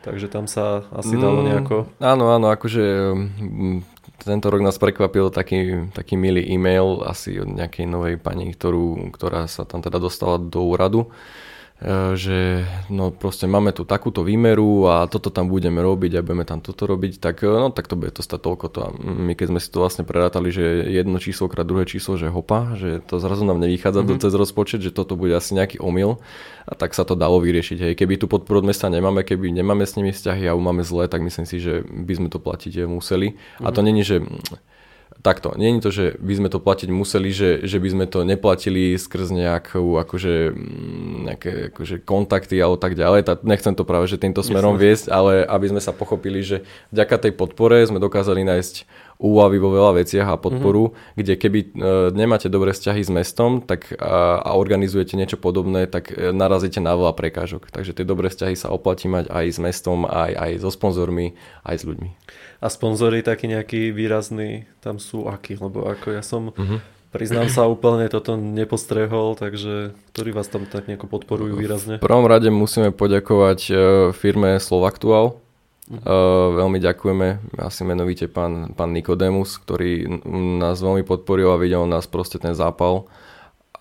Takže tam sa asi dalo mm, nejako... Mm, áno, áno, akože um, tento rok nás prekvapil taký, taký milý e-mail asi od nejakej novej pani, ktorú, ktorá sa tam teda dostala do úradu že no proste máme tu takúto výmeru a toto tam budeme robiť a budeme tam toto robiť, tak e, no tak to bude to stať toľko to. A my keď sme si to vlastne prerátali, že jedno číslo krát druhé číslo, že hopa, že to zrazu nám nevychádza mm-hmm. cez rozpočet, že toto bude asi nejaký omyl a tak sa to dalo vyriešiť. Hej. Keby tu podporu od mesta nemáme, keby nemáme s nimi vzťahy a máme zlé, tak myslím si, že by sme to platiť museli. Mm-hmm. A to mhm. není, že takto, nie je to, že by sme to platiť museli, že, že by sme to neplatili skrz nejakú akože, mm, nejaké akože kontakty alebo tak ďalej. Tak nechcem to práve že týmto smerom Jasne. viesť, ale aby sme sa pochopili, že vďaka tej podpore sme dokázali nájsť úlavy vo veľa veciach a podporu, mm-hmm. kde keby e, nemáte dobré vzťahy s mestom tak, a, a organizujete niečo podobné, tak e, narazíte na veľa prekážok. Takže tie dobré vzťahy sa oplatí mať aj s mestom, aj, aj so sponzormi, aj s ľuďmi. A sponzory taký nejaký výrazný tam sú akí? Lebo ako ja som... Mm-hmm. Priznám sa, úplne toto nepostrehol, takže ktorí vás tam tak nejako podporujú výrazne? V prvom rade musíme poďakovať e, firme Slovaktual, Uh, veľmi ďakujeme, asi menovite pán, pán Nikodemus, ktorý nás veľmi podporil a videl nás proste ten zápal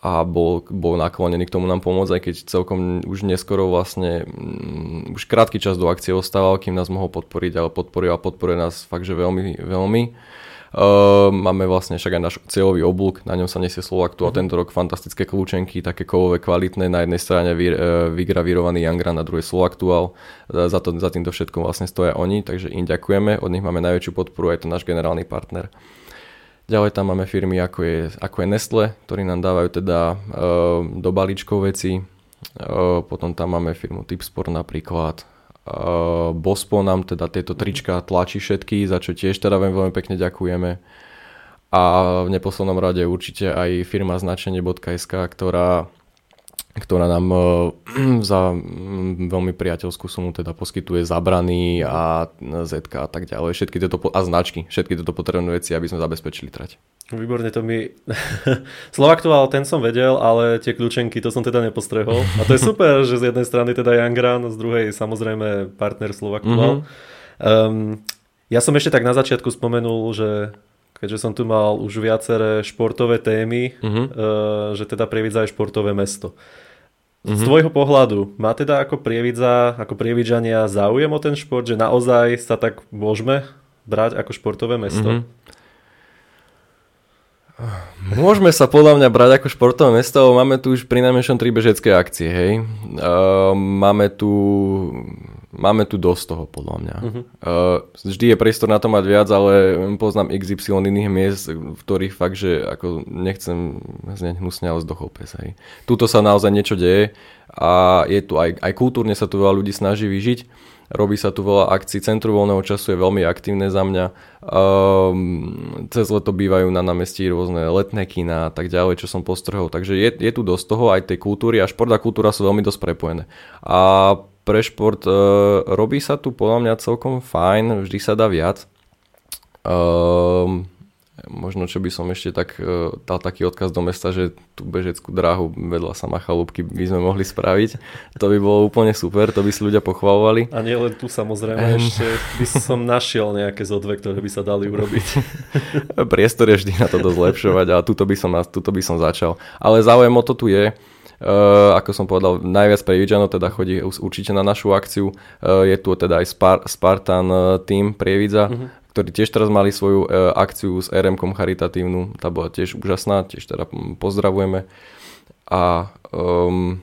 a bol, bol naklonený k tomu nám pomôcť, aj keď celkom už neskoro vlastne um, už krátky čas do akcie ostával, kým nás mohol podporiť, ale podporil a podporuje nás fakt, že veľmi, veľmi. Uh, máme vlastne však aj náš cieľový oblúk, na ňom sa nesie Slovak tu a mhm. tento rok fantastické kľúčenky, také kovové kvalitné, na jednej strane vy, uh, vygravírovaný Jangra, na druhej Slovaktual. Uh, za, to, za týmto všetkom vlastne stoja oni, takže im ďakujeme, od nich máme najväčšiu podporu, aj to náš generálny partner. Ďalej tam máme firmy ako je, ako je Nestle, ktorí nám dávajú teda uh, do balíčkov veci. Uh, potom tam máme firmu Tipsport napríklad, Uh, Bospo nám teda tieto trička tlačí všetky, za čo tiež teda veľmi pekne ďakujeme. A v neposlednom rade určite aj firma značenie.sk, ktorá ktorá nám uh, (clears throat) za um, veľmi priateľskú sumu teda poskytuje zabrany a ZK a tak ďalej, všetky tieto, a značky, všetky tieto potrebné veci, aby sme zabezpečili trať. Výborne to mi... (laughs) Slovaktuál, ten som vedel, ale tie kľúčenky, to som teda nepostrehol. A to je (laughs) super, že z jednej strany teda Jangran, z druhej samozrejme partner Slovaktuál. Mm-hmm. Um, ja som ešte tak na začiatku spomenul, že keďže som tu mal už viaceré športové témy, mm-hmm. uh, že teda Prievidza je športové mesto. Mm-hmm. Z mhm. tvojho pohľadu, má teda ako Prievidza, ako Prievidžania záujem o ten šport, že naozaj sa tak môžeme brať ako športové mesto? Mm-hmm. Môžeme sa podľa mňa brať ako športové mesto, máme tu už pri najmenšom tri bežecké akcie, hej. Uh, máme tu máme tu dosť toho, podľa mňa. Uh-huh. Uh, vždy je priestor na to mať viac, ale poznám XY iných miest, v ktorých fakt, že ako nechcem znieť hnusne, ale zdochol pes, hej. Tuto sa naozaj niečo deje a je tu aj, aj kultúrne sa tu veľa ľudí snaží vyžiť Robí sa tu veľa akcií, centru voľného času je veľmi aktívne za mňa. Um, cez leto bývajú na námestí rôzne letné kina a tak ďalej, čo som postrhol. Takže je, je tu dosť toho, aj tej kultúry a šport a kultúra sú veľmi dosť prepojené. A pre šport uh, robí sa tu podľa mňa celkom fajn, vždy sa dá viac. Um, Možno, čo by som ešte tak e, dal taký odkaz do mesta, že tú bežeckú dráhu vedľa sama chalúbky by sme mohli spraviť. To by bolo úplne super, to by si ľudia pochvalovali. A nie len tu samozrejme, um... ešte by som našiel nejaké zodve, ktoré by sa dali urobiť. (laughs) Priestor je vždy na to zlepšovať a tuto by, som, tuto by som začal. Ale záujem o to tu je. Uh, ako som povedal, najviac pre Vidžano teda chodí určite na našu akciu. Uh, je tu teda aj Spar- Spartan uh, tým Prievidza, uh-huh ktorí tiež teraz mali svoju e, akciu s RM-kom charitatívnu, tá bola tiež úžasná, tiež teda pozdravujeme. A um,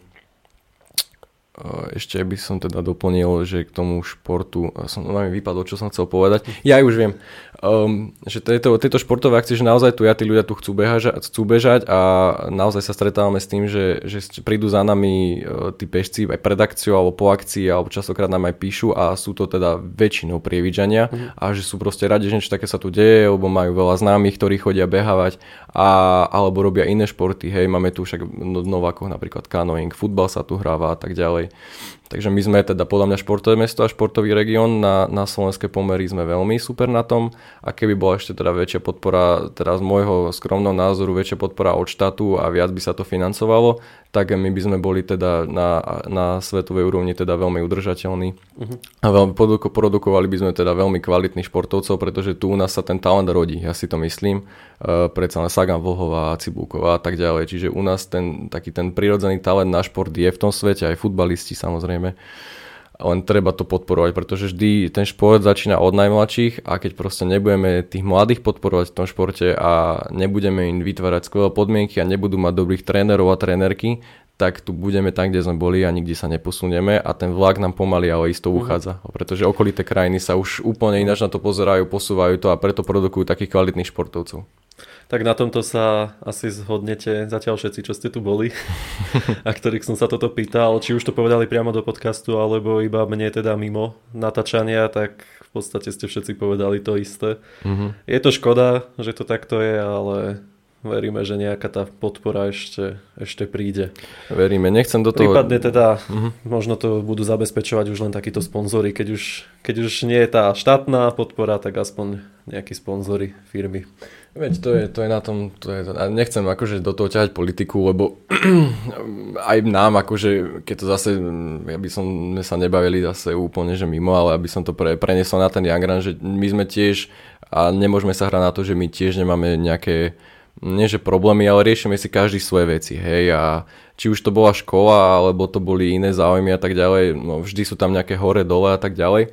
ešte by som teda doplnil, že k tomu športu, som no, mi vypadlo, čo som chcel povedať. Ja už viem. Um, že tieto, tieto športové akcie, že naozaj tu ja, tí ľudia tu chcú bežať, chcú bežať a naozaj sa stretávame s tým, že, že prídu za nami uh, tí bežci aj pred akciou alebo po akcii alebo častokrát nám aj píšu a sú to teda väčšinou prievidžania mm. a že sú proste radi, že niečo také sa tu deje, lebo majú veľa známych, ktorí chodia behávať a, alebo robia iné športy, hej, máme tu však v Novákoch napríklad kanoing, futbal sa tu hráva a tak ďalej. Takže my sme teda podľa mňa športové mesto a športový región. Na, na slovenské pomery sme veľmi super na tom. A keby bola ešte teda väčšia podpora, teda z môjho skromného názoru väčšia podpora od štátu a viac by sa to financovalo, tak my by sme boli teda na, na svetovej úrovni teda veľmi udržateľní. Uh-huh. a veľmi produkovali by sme teda veľmi kvalitných športovcov, pretože tu u nás sa ten talent rodí, ja si to myslím, predsa len Sagan Vlhová, Cibulková a tak ďalej, čiže u nás ten taký ten prirodzený talent na šport je v tom svete, aj futbalisti samozrejme, len treba to podporovať, pretože vždy ten šport začína od najmladších a keď proste nebudeme tých mladých podporovať v tom športe a nebudeme im vytvárať skvelé podmienky a nebudú mať dobrých trénerov a trénerky, tak tu budeme tam, kde sme boli a nikde sa neposunieme a ten vlak nám pomaly ale isto mhm. uchádza, pretože okolité krajiny sa už úplne ináč na to pozerajú, posúvajú to a preto produkujú takých kvalitných športovcov. Tak na tomto sa asi zhodnete zatiaľ všetci, čo ste tu boli (laughs) a ktorých som sa toto pýtal. Či už to povedali priamo do podcastu, alebo iba mne teda mimo natáčania, tak v podstate ste všetci povedali to isté. Mm-hmm. Je to škoda, že to takto je, ale veríme, že nejaká tá podpora ešte, ešte príde. Veríme, nechcem do toho... Prípadne teda uh-huh. možno to budú zabezpečovať už len takíto sponzory, keď už, keď už nie je tá štátna podpora, tak aspoň nejakí sponzory firmy. Veď to je, to je na tom, to je, a nechcem akože do toho ťahať politiku, lebo (clears throat) aj nám akože, keď to zase, ja by som sme sa nebavili zase úplne, že mimo, ale aby som to pre, prenesol na ten Young že my sme tiež, a nemôžeme sa hrať na to, že my tiež nemáme nejaké, nie že problémy, ale riešime si každý svoje veci, hej, a či už to bola škola, alebo to boli iné záujmy a tak ďalej, no vždy sú tam nejaké hore, dole a tak ďalej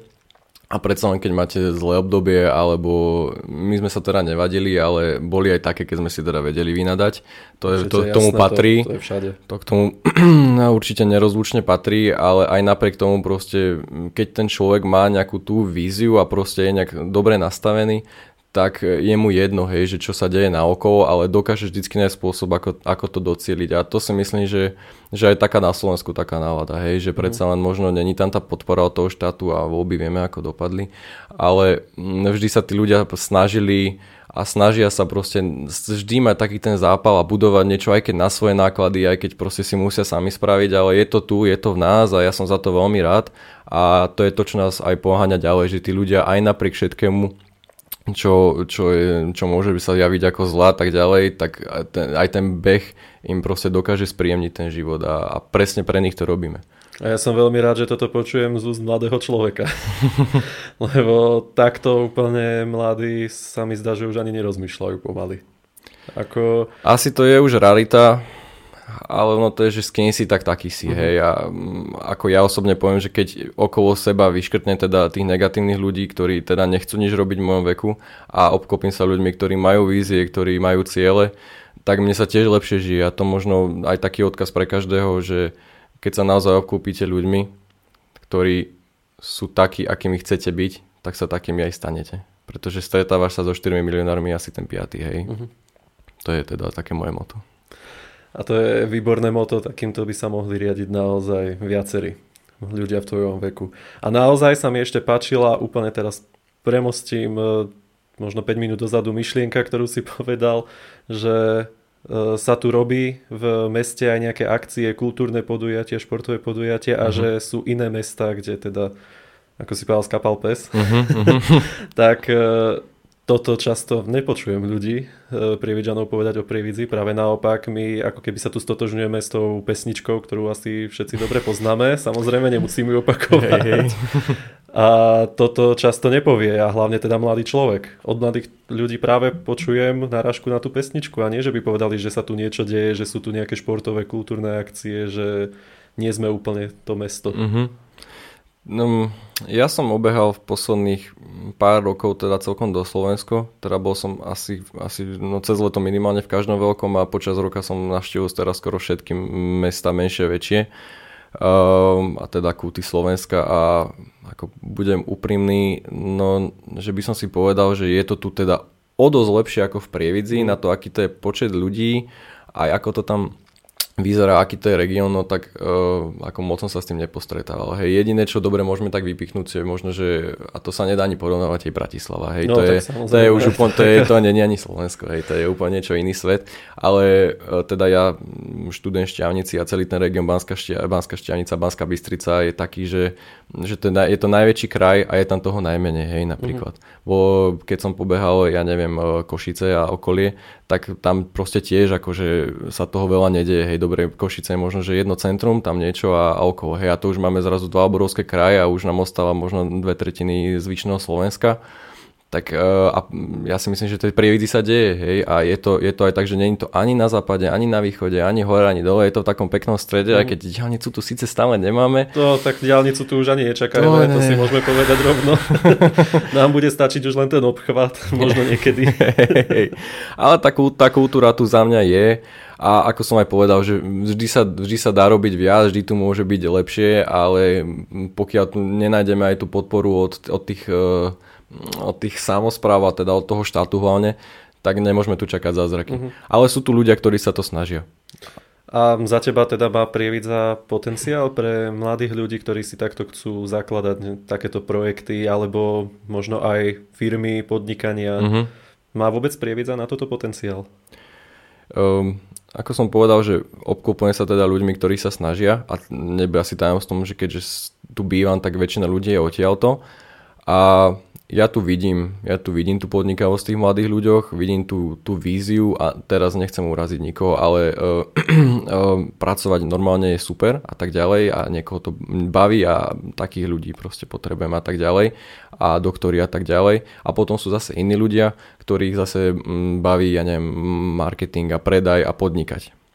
a predsa len keď máte zlé obdobie, alebo my sme sa teda nevadili, ale boli aj také, keď sme si teda vedeli vynadať. To, je, to, tomu jasné, patrí. To, to je všade. To k tomu (clears throat) určite nerozlučne patrí, ale aj napriek tomu proste, keď ten človek má nejakú tú víziu a proste je nejak dobre nastavený, tak je mu jedno, hej, že čo sa deje na okolo, ale dokáže vždycky nájsť spôsob, ako, ako to docieliť. A to si myslím, že, že aj taká na Slovensku taká nálada, hej, že predsa len možno není tam tá podpora od toho štátu a voľby vieme, ako dopadli, ale vždy sa tí ľudia snažili a snažia sa proste vždy mať taký ten zápal a budovať niečo, aj keď na svoje náklady, aj keď proste si musia sami spraviť, ale je to tu, je to v nás a ja som za to veľmi rád a to je to, čo nás aj poháňa ďalej, že tí ľudia aj napriek všetkému čo, čo, je, čo môže sa javiť ako zlá tak ďalej, tak ten, aj ten beh im proste dokáže spríjemniť ten život a, a presne pre nich to robíme. A ja som veľmi rád, že toto počujem z úst mladého človeka. (laughs) Lebo takto úplne mladí sa mi zdá, že už ani nerozmýšľajú pomaly. Ako... Asi to je už rarita, ale ono to je, že s kým si, tak taký si, uh-huh. hej. A mm, ako ja osobne poviem, že keď okolo seba vyškrtne teda tých negatívnych ľudí, ktorí teda nechcú nič robiť v mojom veku a obklopím sa ľuďmi, ktorí majú vízie, ktorí majú ciele, tak mne sa tiež lepšie žije. A to možno aj taký odkaz pre každého, že keď sa naozaj obklopíte ľuďmi, ktorí sú takí, akými chcete byť, tak sa takými aj stanete. Pretože stretávaš sa so 4 milionármi asi ten 5, hej. Uh-huh. To je teda také moje moto. A to je výborné moto, takýmto by sa mohli riadiť naozaj viacerí ľudia v tvojom veku. A naozaj sa mi ešte páčila, úplne teraz premostím e, možno 5 minút dozadu myšlienka, ktorú si (laughs) povedal, že e, sa tu robí v meste aj nejaké akcie, kultúrne podujatia, športové podujatia uh-huh. a mhm. že sú iné mesta, kde teda, ako si povedal, skapal pes, uh-huh. (laughs) tak e, toto často nepočujem ľudí, e, prievidžanov povedať o prievidzi. Práve naopak, my ako keby sa tu stotožňujeme s tou pesničkou, ktorú asi všetci dobre poznáme. Samozrejme, nemusím ju opakovať. Hej, hej. A toto často nepovie a hlavne teda mladý človek. Od mladých ľudí práve počujem náražku na tú pesničku a nie, že by povedali, že sa tu niečo deje, že sú tu nejaké športové, kultúrne akcie, že nie sme úplne to mesto. Mm-hmm. No, ja som obehal v posledných pár rokov teda celkom do Slovensko, teda bol som asi, asi no cez leto minimálne v každom veľkom a počas roka som navštívil teraz skoro všetky mesta menšie, väčšie. um, a teda kúty Slovenska a ako budem úprimný, no, že by som si povedal, že je to tu teda o dosť lepšie ako v Prievidzi na to, aký to je počet ľudí, aj ako to tam vyzerá, aký to je región, no tak uh, ako moc som sa s tým nepostretával. Hej, jediné, čo dobre môžeme tak vypichnúť, je možno, že, a to sa nedá ani porovnávať, je Bratislava. Hej, no, to, je, to je už úplne, to, je, to nie je ani Slovensko, hej, to je úplne niečo iný svet. Ale uh, teda ja, študent Šťavnici a celý ten región Banská, Štia, Banská Šťavnica, Banská Bystrica je taký, že, že to je, je to najväčší kraj a je tam toho najmenej, hej, napríklad. Mm-hmm. Bo keď som pobehal, ja neviem, Košice a okolie, tak tam proste tiež akože sa toho veľa nedieje. Hej, dobre, Košice je možno, že jedno centrum, tam niečo a, a okolo. Hej, a to už máme zrazu dva obrovské kraje a už nám ostáva možno dve tretiny zvyšného Slovenska tak uh, a ja si myslím, že tej prievidzi sa deje, hej, a je to, je to aj tak, že je to ani na západe, ani na východe, ani hore, ani dole, je to v takom peknom strede, mm. aj keď diálnicu tu síce stále nemáme. No, tak diálnicu tu už ani nečakajme, to, to si môžeme povedať rovno. (laughs) Nám bude stačiť už len ten obchvat, možno niekedy. (laughs) hej, ale tá, tá kultúra tu za mňa je a ako som aj povedal, že vždy sa, vždy sa dá robiť viac, vždy tu môže byť lepšie, ale pokiaľ tu nenájdeme aj tú podporu od, od tých uh, od tých samozpráv a teda od toho štátu hlavne, tak nemôžeme tu čakať zázraky. Uh-huh. Ale sú tu ľudia, ktorí sa to snažia. A za teba teda má Prievidza potenciál pre mladých ľudí, ktorí si takto chcú zakladať takéto projekty alebo možno aj firmy, podnikania. Uh-huh. Má vôbec Prievidza na toto potenciál? Um, ako som povedal, že obklopujem sa teda ľuďmi, ktorí sa snažia a nebude asi tajomstvom, že keďže tu bývam, tak väčšina ľudí je odtiaľto. A ja tu vidím, ja tu vidím tú podnikavosť tých mladých ľuďoch, vidím tú, tú víziu a teraz nechcem uraziť nikoho, ale uh, uh, (clears throat) pracovať normálne je super a tak ďalej a niekoho to baví a takých ľudí proste potrebujem a tak ďalej a doktori a tak ďalej a potom sú zase iní ľudia, ktorých zase mm, baví, ja neviem, marketing a predaj a podnikať.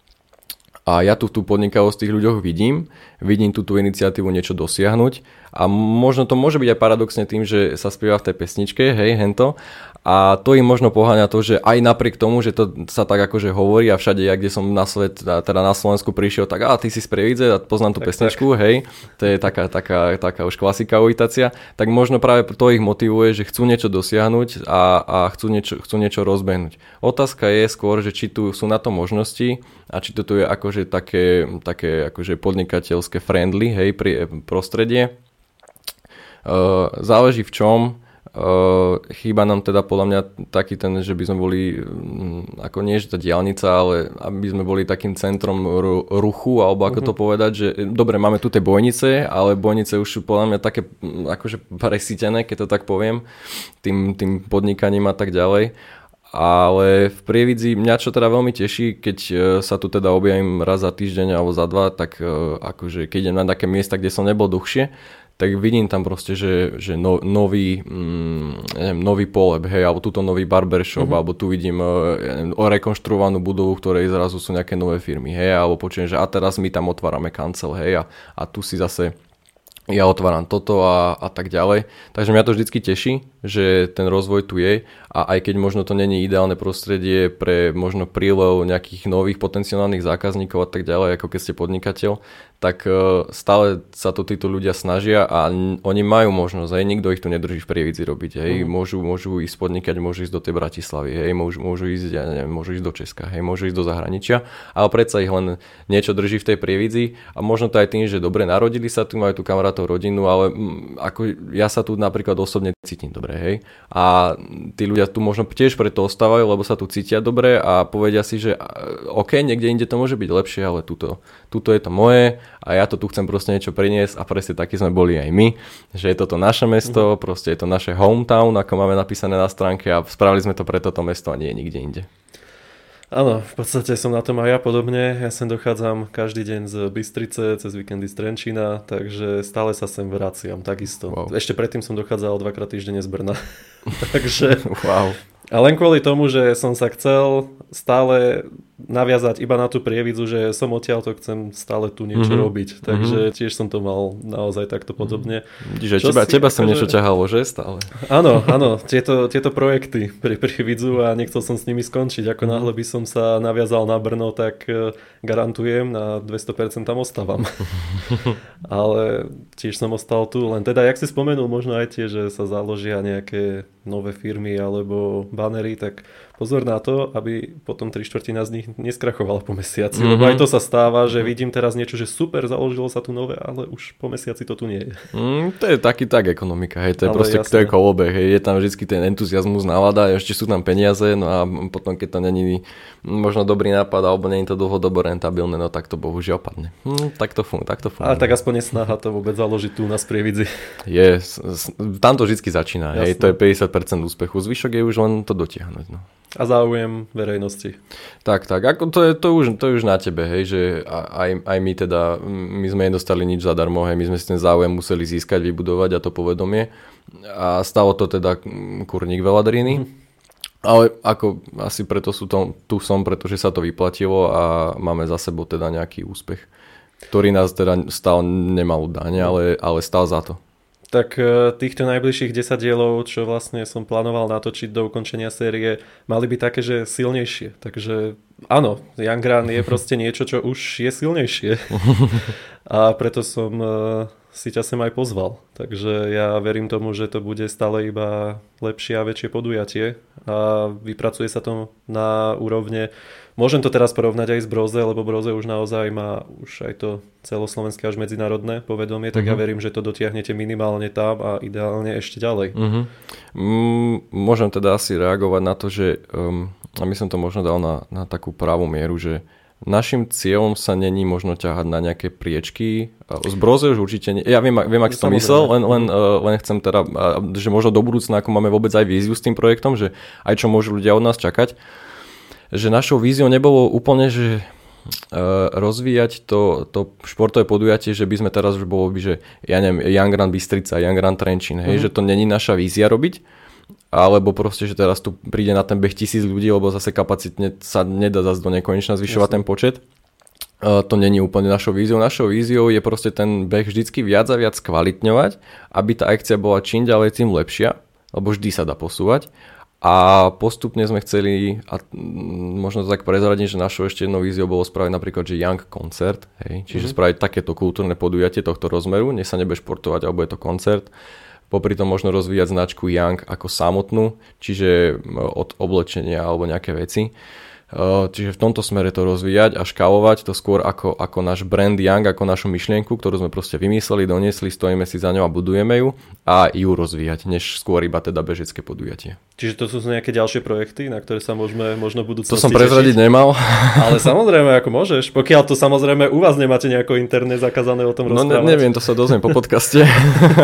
A ja tu tú podnikavosť tých ľuďoch vidím, vidím tú, tú iniciatívu niečo dosiahnuť a možno to môže byť aj paradoxne tým, že sa spieva v tej pesničke, hej, hento, a to im možno poháňa to, že aj napriek tomu, že to sa tak akože hovorí a všade, ja kde som na svet, teda na Slovensku prišiel, tak a ty si z Prievidze a poznám tú tak, pesničku, tak. hej, to je taká, taká, taká už klasika uvitácia, tak možno práve to ich motivuje, že chcú niečo dosiahnuť a, a chcú, niečo, chcú niečo rozbehnúť. Otázka je skôr, že či tu sú na to možnosti a či to tu je akože také, také akože podnikateľské friendly, hej, pri, prostredie. Uh, záleží v čom, Uh, chýba nám teda podľa mňa taký ten, že by sme boli, um, ako nie že tá diálnica, ale aby sme boli takým centrom ru, ruchu, alebo ako uh-huh. to povedať, že dobre, máme tu tie bojnice, ale bojnice už sú podľa mňa také akože presítené, keď to tak poviem, tým, tým podnikaním a tak ďalej. Ale v Prievidzi mňa čo teda veľmi teší, keď e, sa tu teda objavím raz za týždeň alebo za dva, tak e, akože keď idem na také miesta, kde som nebol dlhšie, tak vidím tam proste, že, že no, nový, mm, neviem, nový poleb, hej, alebo túto nový barbershop, uh-huh. alebo tu vidím uh, neviem, rekonštruovanú budovu, ktorej zrazu sú nejaké nové firmy, hej, alebo počujem, že a teraz my tam otvárame kancel, hej, a, a tu si zase ja otváram toto a, a tak ďalej. Takže mňa to vždycky teší, že ten rozvoj tu je a aj keď možno to není ideálne prostredie pre možno prílev nejakých nových potenciálnych zákazníkov a tak ďalej, ako keď ste podnikateľ, tak e, stále sa to títo ľudia snažia a oni majú možnosť, aj nikto ich tu nedrží v prievidzi robiť, hej, mm. môžu, môžu ísť podnikať, môžu ísť do tej Bratislavy, hej, môžu, môžu ísť, ja neviem, môžu ísť do Česka, hej, môžu ísť do zahraničia, ale predsa ich len niečo drží v tej prievidzi a možno to aj tým, že dobre narodili sa tu, majú tu kamarátov, rodinu, ale ako ja sa tu napríklad osobne cítim dobre, hej, a tí ľudia tu možno tiež preto ostávajú, lebo sa tu cítia dobre a povedia si, že OK, niekde inde to môže byť lepšie, ale tuto, tuto je to moje a ja to tu chcem proste niečo priniesť a presne takí sme boli aj my, že je toto naše mesto, mm-hmm. proste je to naše hometown, ako máme napísané na stránke a spravili sme to pre toto mesto a nie nikde inde. Áno, v podstate som na tom aj ja podobne. Ja sem dochádzam každý deň z Bystrice, cez víkendy z Trenčína, takže stále sa sem vraciam, takisto. Wow. Ešte predtým som dochádzal dvakrát týždenne z Brna. (laughs) takže... wow. A len kvôli tomu, že som sa chcel stále naviazať iba na tú prievidzu, že som odtiaľ to chcem stále tu niečo mm-hmm. robiť. Takže mm-hmm. tiež som to mal naozaj takto podobne. Čiže teba, teba som akože... niečo ťahalo, že stále? Áno, áno, tieto, tieto projekty pri prievidzu a nechcel som s nimi skončiť. Ako mm-hmm. náhle by som sa naviazal na Brno, tak e, garantujem, na 200% tam ostávam. (laughs) Ale tiež som ostal tu, len teda, jak si spomenul, možno aj tie, že sa založia nejaké nové firmy alebo banery, tak pozor na to, aby potom tri štvrtina z nich neskrachovala po mesiaci. Mm-hmm. Lebo aj to sa stáva, že vidím teraz niečo, že super, založilo sa tu nové, ale už po mesiaci to tu nie je. Mm, to je taký tak ekonomika, hej, to je ale proste jasné. to je kolobeh, hej, je tam vždy ten entuziasmus nálada, ešte sú tam peniaze, no a potom keď to není možno dobrý nápad alebo není to dlhodobo rentabilné, no tak to bohužiaľ padne. Hm, tak to funguje, tak to funguje. Ale tak aspoň nesnaha to vôbec založiť tu na sprievidzi. Je, tam to vždy začína, hej, to je 50% úspechu, zvyšok je už len to dotiahnuť. No a záujem verejnosti. Tak, tak, ako to je, to už, to je už na tebe, hej, že aj, aj my teda, my sme nedostali nič zadarmo, hej, my sme si ten záujem museli získať, vybudovať a to povedomie. A stalo to teda kurník veladriny, mm. ale ako asi preto sú to, tu som, pretože sa to vyplatilo a máme za sebou teda nejaký úspech, ktorý nás teda stal nemalú daň, ale, ale stal za to tak e, týchto najbližších 10 dielov, čo vlastne som plánoval natočiť do ukončenia série, mali byť také, že silnejšie. Takže áno, Young je proste niečo, čo už je silnejšie. (laughs) A preto som e, si ťa sem aj pozval. Takže ja verím tomu, že to bude stále iba lepšie a väčšie podujatie a vypracuje sa to na úrovne Môžem to teraz porovnať aj s Broze, lebo Broze už naozaj má už aj to celoslovenské až medzinárodné povedomie, tak uh-huh. ja mhm. verím, že to dotiahnete minimálne tam a ideálne ešte ďalej. Uh-huh. Mm, môžem teda asi reagovať na to, že um, a my som to možno dal na, na takú pravú mieru, že Našim cieľom sa není možno ťahať na nejaké priečky. Z broze už určite nie. Ja viem, viem ak si to myslel, len, len, len chcem teda, že možno do budúcna, ako máme vôbec aj víziu s tým projektom, že aj čo môžu ľudia od nás čakať že našou víziou nebolo úplne, že e, rozvíjať to, to športové podujatie, že by sme teraz už bolo by, že ja neviem, Young Run Bystrica, Young Run Trenčín, hej, mm-hmm. že to není naša vízia robiť, alebo proste, že teraz tu príde na ten beh tisíc ľudí, lebo zase kapacitne sa nedá zase do nekonečna zvyšovať Jasne. ten počet. Uh, to není úplne našou víziou. Našou víziou je proste ten beh vždycky viac a viac kvalitňovať, aby tá akcia bola čím ďalej tým lepšia, lebo vždy sa dá posúvať a postupne sme chceli, a možno to tak prezradiť, že našou ešte jednou víziou bolo spraviť napríklad, že Young koncert, hej? čiže mm-hmm. spraviť takéto kultúrne podujatie tohto rozmeru, nech sa nebude športovať, alebo je to koncert. Popri tom možno rozvíjať značku Young ako samotnú, čiže od oblečenia alebo nejaké veci. Čiže v tomto smere to rozvíjať a škálovať to skôr ako, ako náš brand Young, ako našu myšlienku, ktorú sme proste vymysleli, doniesli, stojíme si za ňou a budujeme ju a ju rozvíjať, než skôr iba teda bežecké podujatie. Čiže to sú nejaké ďalšie projekty, na ktoré sa môžeme možno budúcnosti To som prezradiť tešiť. nemal. Ale (laughs) samozrejme, ako môžeš. Pokiaľ to samozrejme u vás nemáte nejako internet zakázané o tom no, rozprávať. No ne, neviem, to sa dozviem po (laughs) podcaste.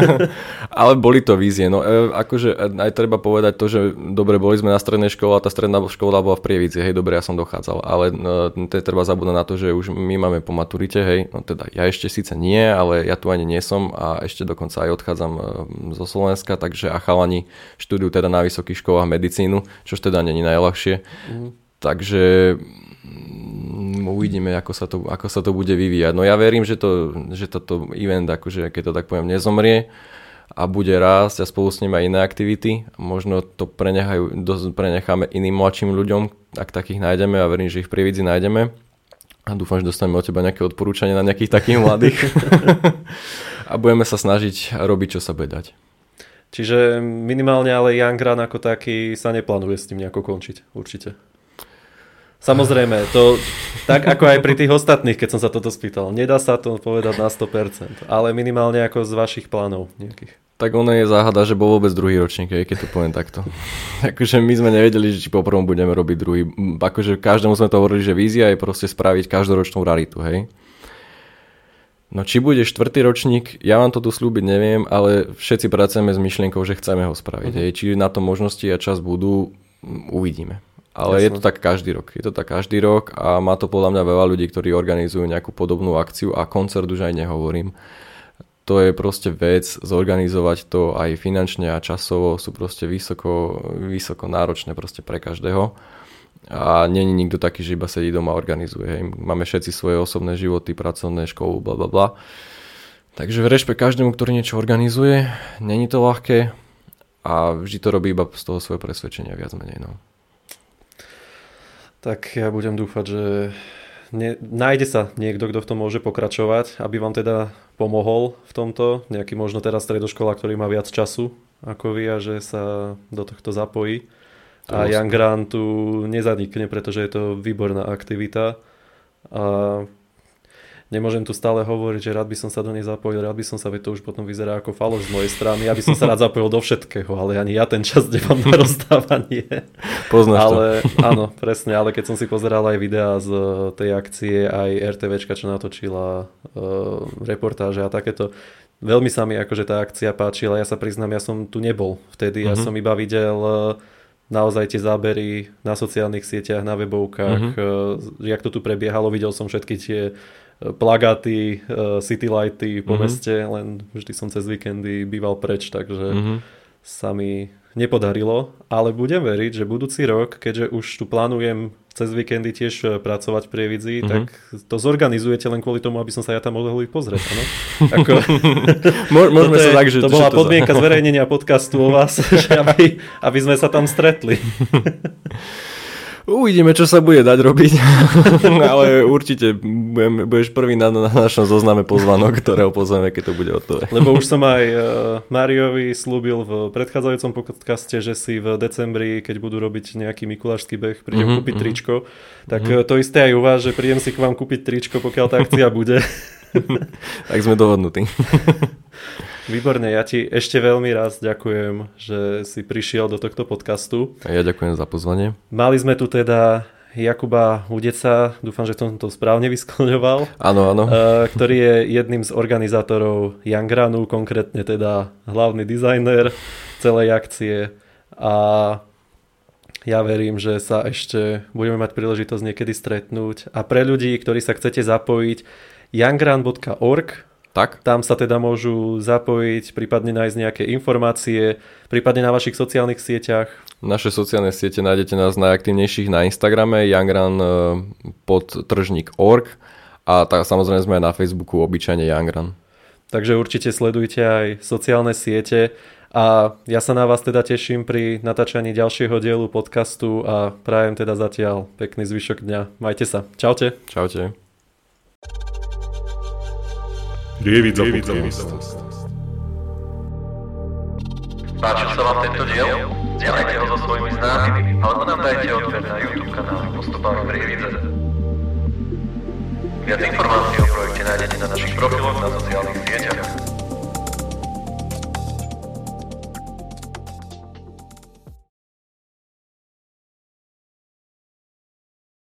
(laughs) Ale boli to vízie. No, e, akože e, aj treba povedať to, že dobre, boli sme na strednej škole a tá stredná škola bola v Prievidzi. Hej, dobre, ja som dochádzal. Ale no, treba zabúdať na to, že už my máme po maturite, hej, no teda ja ešte síce nie, ale ja tu ani nie som a ešte dokonca aj odchádzam zo Slovenska, takže a chalani štúdiu teda na vysokých školách medicínu medicínu, čo teda není najľahšie. Mm. Takže uvidíme, ako sa, to, ako sa to bude vyvíjať. No ja verím, že, to, že toto event, akože, keď to tak poviem, nezomrie a bude rásť a spolu s ním aj iné aktivity. Možno to prenechajú, prenecháme iným mladším ľuďom, ak takých nájdeme a verím, že ich pri nájdeme. A dúfam, že dostaneme od teba nejaké odporúčanie na nejakých takých mladých. (laughs) (laughs) a budeme sa snažiť robiť, čo sa bude dať. Čiže minimálne ale Young Run ako taký sa neplánuje s tým nejako končiť, určite. Samozrejme, to tak ako aj pri tých ostatných, keď som sa toto spýtal. Nedá sa to povedať na 100%, ale minimálne ako z vašich plánov nejakých. Tak ono je záhada, že bol vôbec druhý ročník, keď to poviem takto. (laughs) akože my sme nevedeli, či po prvom budeme robiť druhý. Akože každému sme to hovorili, že vízia je proste spraviť každoročnú raritu, hej. No či bude štvrtý ročník, ja vám to tu slúbiť neviem, ale všetci pracujeme s myšlienkou, že chceme ho spraviť. Uh-huh. Hej. Či na to možnosti a čas budú, uvidíme. Ale Jasne. je to tak každý rok. Je to tak každý rok a má to podľa mňa veľa ľudí, ktorí organizujú nejakú podobnú akciu a koncert už aj nehovorím. To je proste vec, zorganizovať to aj finančne a časovo sú proste vysoko, vysoko náročné proste pre každého a není nikto taký, že iba sedí doma a organizuje. Hej. Máme všetci svoje osobné životy, pracovné, školu, bla bla bla. Takže rešpekt každému, ktorý niečo organizuje. Není to ľahké a vždy to robí iba z toho svoje presvedčenia viac menej. No. Tak ja budem dúfať, že ne, nájde sa niekto, kto v tom môže pokračovať, aby vám teda pomohol v tomto. Nejaký možno teraz stredoškola, ktorý má viac času ako vy a že sa do tohto zapojí. A Young Run tu nezanikne, pretože je to výborná aktivita. A nemôžem tu stále hovoriť, že rád by som sa do nej zapojil, rád by som sa, veď to už potom vyzerá ako faloš z mojej strany, aby som sa rád zapojil do všetkého, ale ani ja ten čas nemám na rozdávanie. Poznáš ale, to. Áno, presne, ale keď som si pozeral aj videá z tej akcie, aj RTVčka, čo natočila, uh, reportáže a takéto, veľmi sa mi akože tá akcia páčila, ja sa priznám, ja som tu nebol vtedy, mm-hmm. ja mhm. som iba videl uh, naozaj tie zábery na sociálnych sieťach, na webovkách, mm-hmm. jak to tu prebiehalo, videl som všetky tie eh, plagáty, eh, city lighty po mm-hmm. meste, len vždy som cez víkendy býval preč, takže mm-hmm. sa mi nepodarilo, ale budem veriť, že budúci rok, keďže už tu plánujem cez víkendy tiež e, pracovať v Prievidzi, mm-hmm. tak to zorganizujete len kvôli tomu, aby som sa ja tam mohol ísť pozrieť. Ano? (laughs) Ako, (laughs) Môžeme sa tak, že... To bola podmienka za... zverejnenia podcastu o vás, (laughs) že aby, aby sme sa tam stretli. Uvidíme, čo sa bude dať robiť, (laughs) ale určite budem, budeš prvý na, na našom zozname pozvanok, ktorého pozveme, keď to bude hotové. Lebo už som aj uh, Mariovi slúbil v predchádzajúcom podcaste, že si v decembri, keď budú robiť nejaký mikulášsky beh, prídem mm-hmm, kúpiť mm-hmm. tričko. Tak mm-hmm. to isté aj u vás, že prídem si k vám kúpiť tričko, pokiaľ tá akcia bude. (laughs) tak sme dohodnutí. (laughs) Výborne, ja ti ešte veľmi raz ďakujem, že si prišiel do tohto podcastu. A ja ďakujem za pozvanie. Mali sme tu teda Jakuba Udeca, dúfam, že som to správne vyskloňoval. Áno, áno. Eh, ktorý je jedným z organizátorov Youngranu, konkrétne teda hlavný dizajner celej akcie. A ja verím, že sa ešte budeme mať príležitosť niekedy stretnúť. A pre ľudí, ktorí sa chcete zapojiť, youngran.org tak. Tam sa teda môžu zapojiť, prípadne nájsť nejaké informácie, prípadne na vašich sociálnych sieťach. Naše sociálne siete nájdete nás najaktívnejších na Instagrame youngran e, pod tržník.org a tak samozrejme sme aj na Facebooku obyčajne Youngran. Takže určite sledujte aj sociálne siete a ja sa na vás teda teším pri natáčaní ďalšieho dielu podcastu a prajem teda zatiaľ pekný zvyšok dňa. Majte sa. Čaute. Čaute. Prievidza podcast. Páčil sa vám tento diel? Zdieľajte ho so svojimi známymi alebo nám dajte odber na YouTube kanál Postupami Prievidze. Viac informácií o projekte nájdete na našich profiloch na sociálnych sieťach.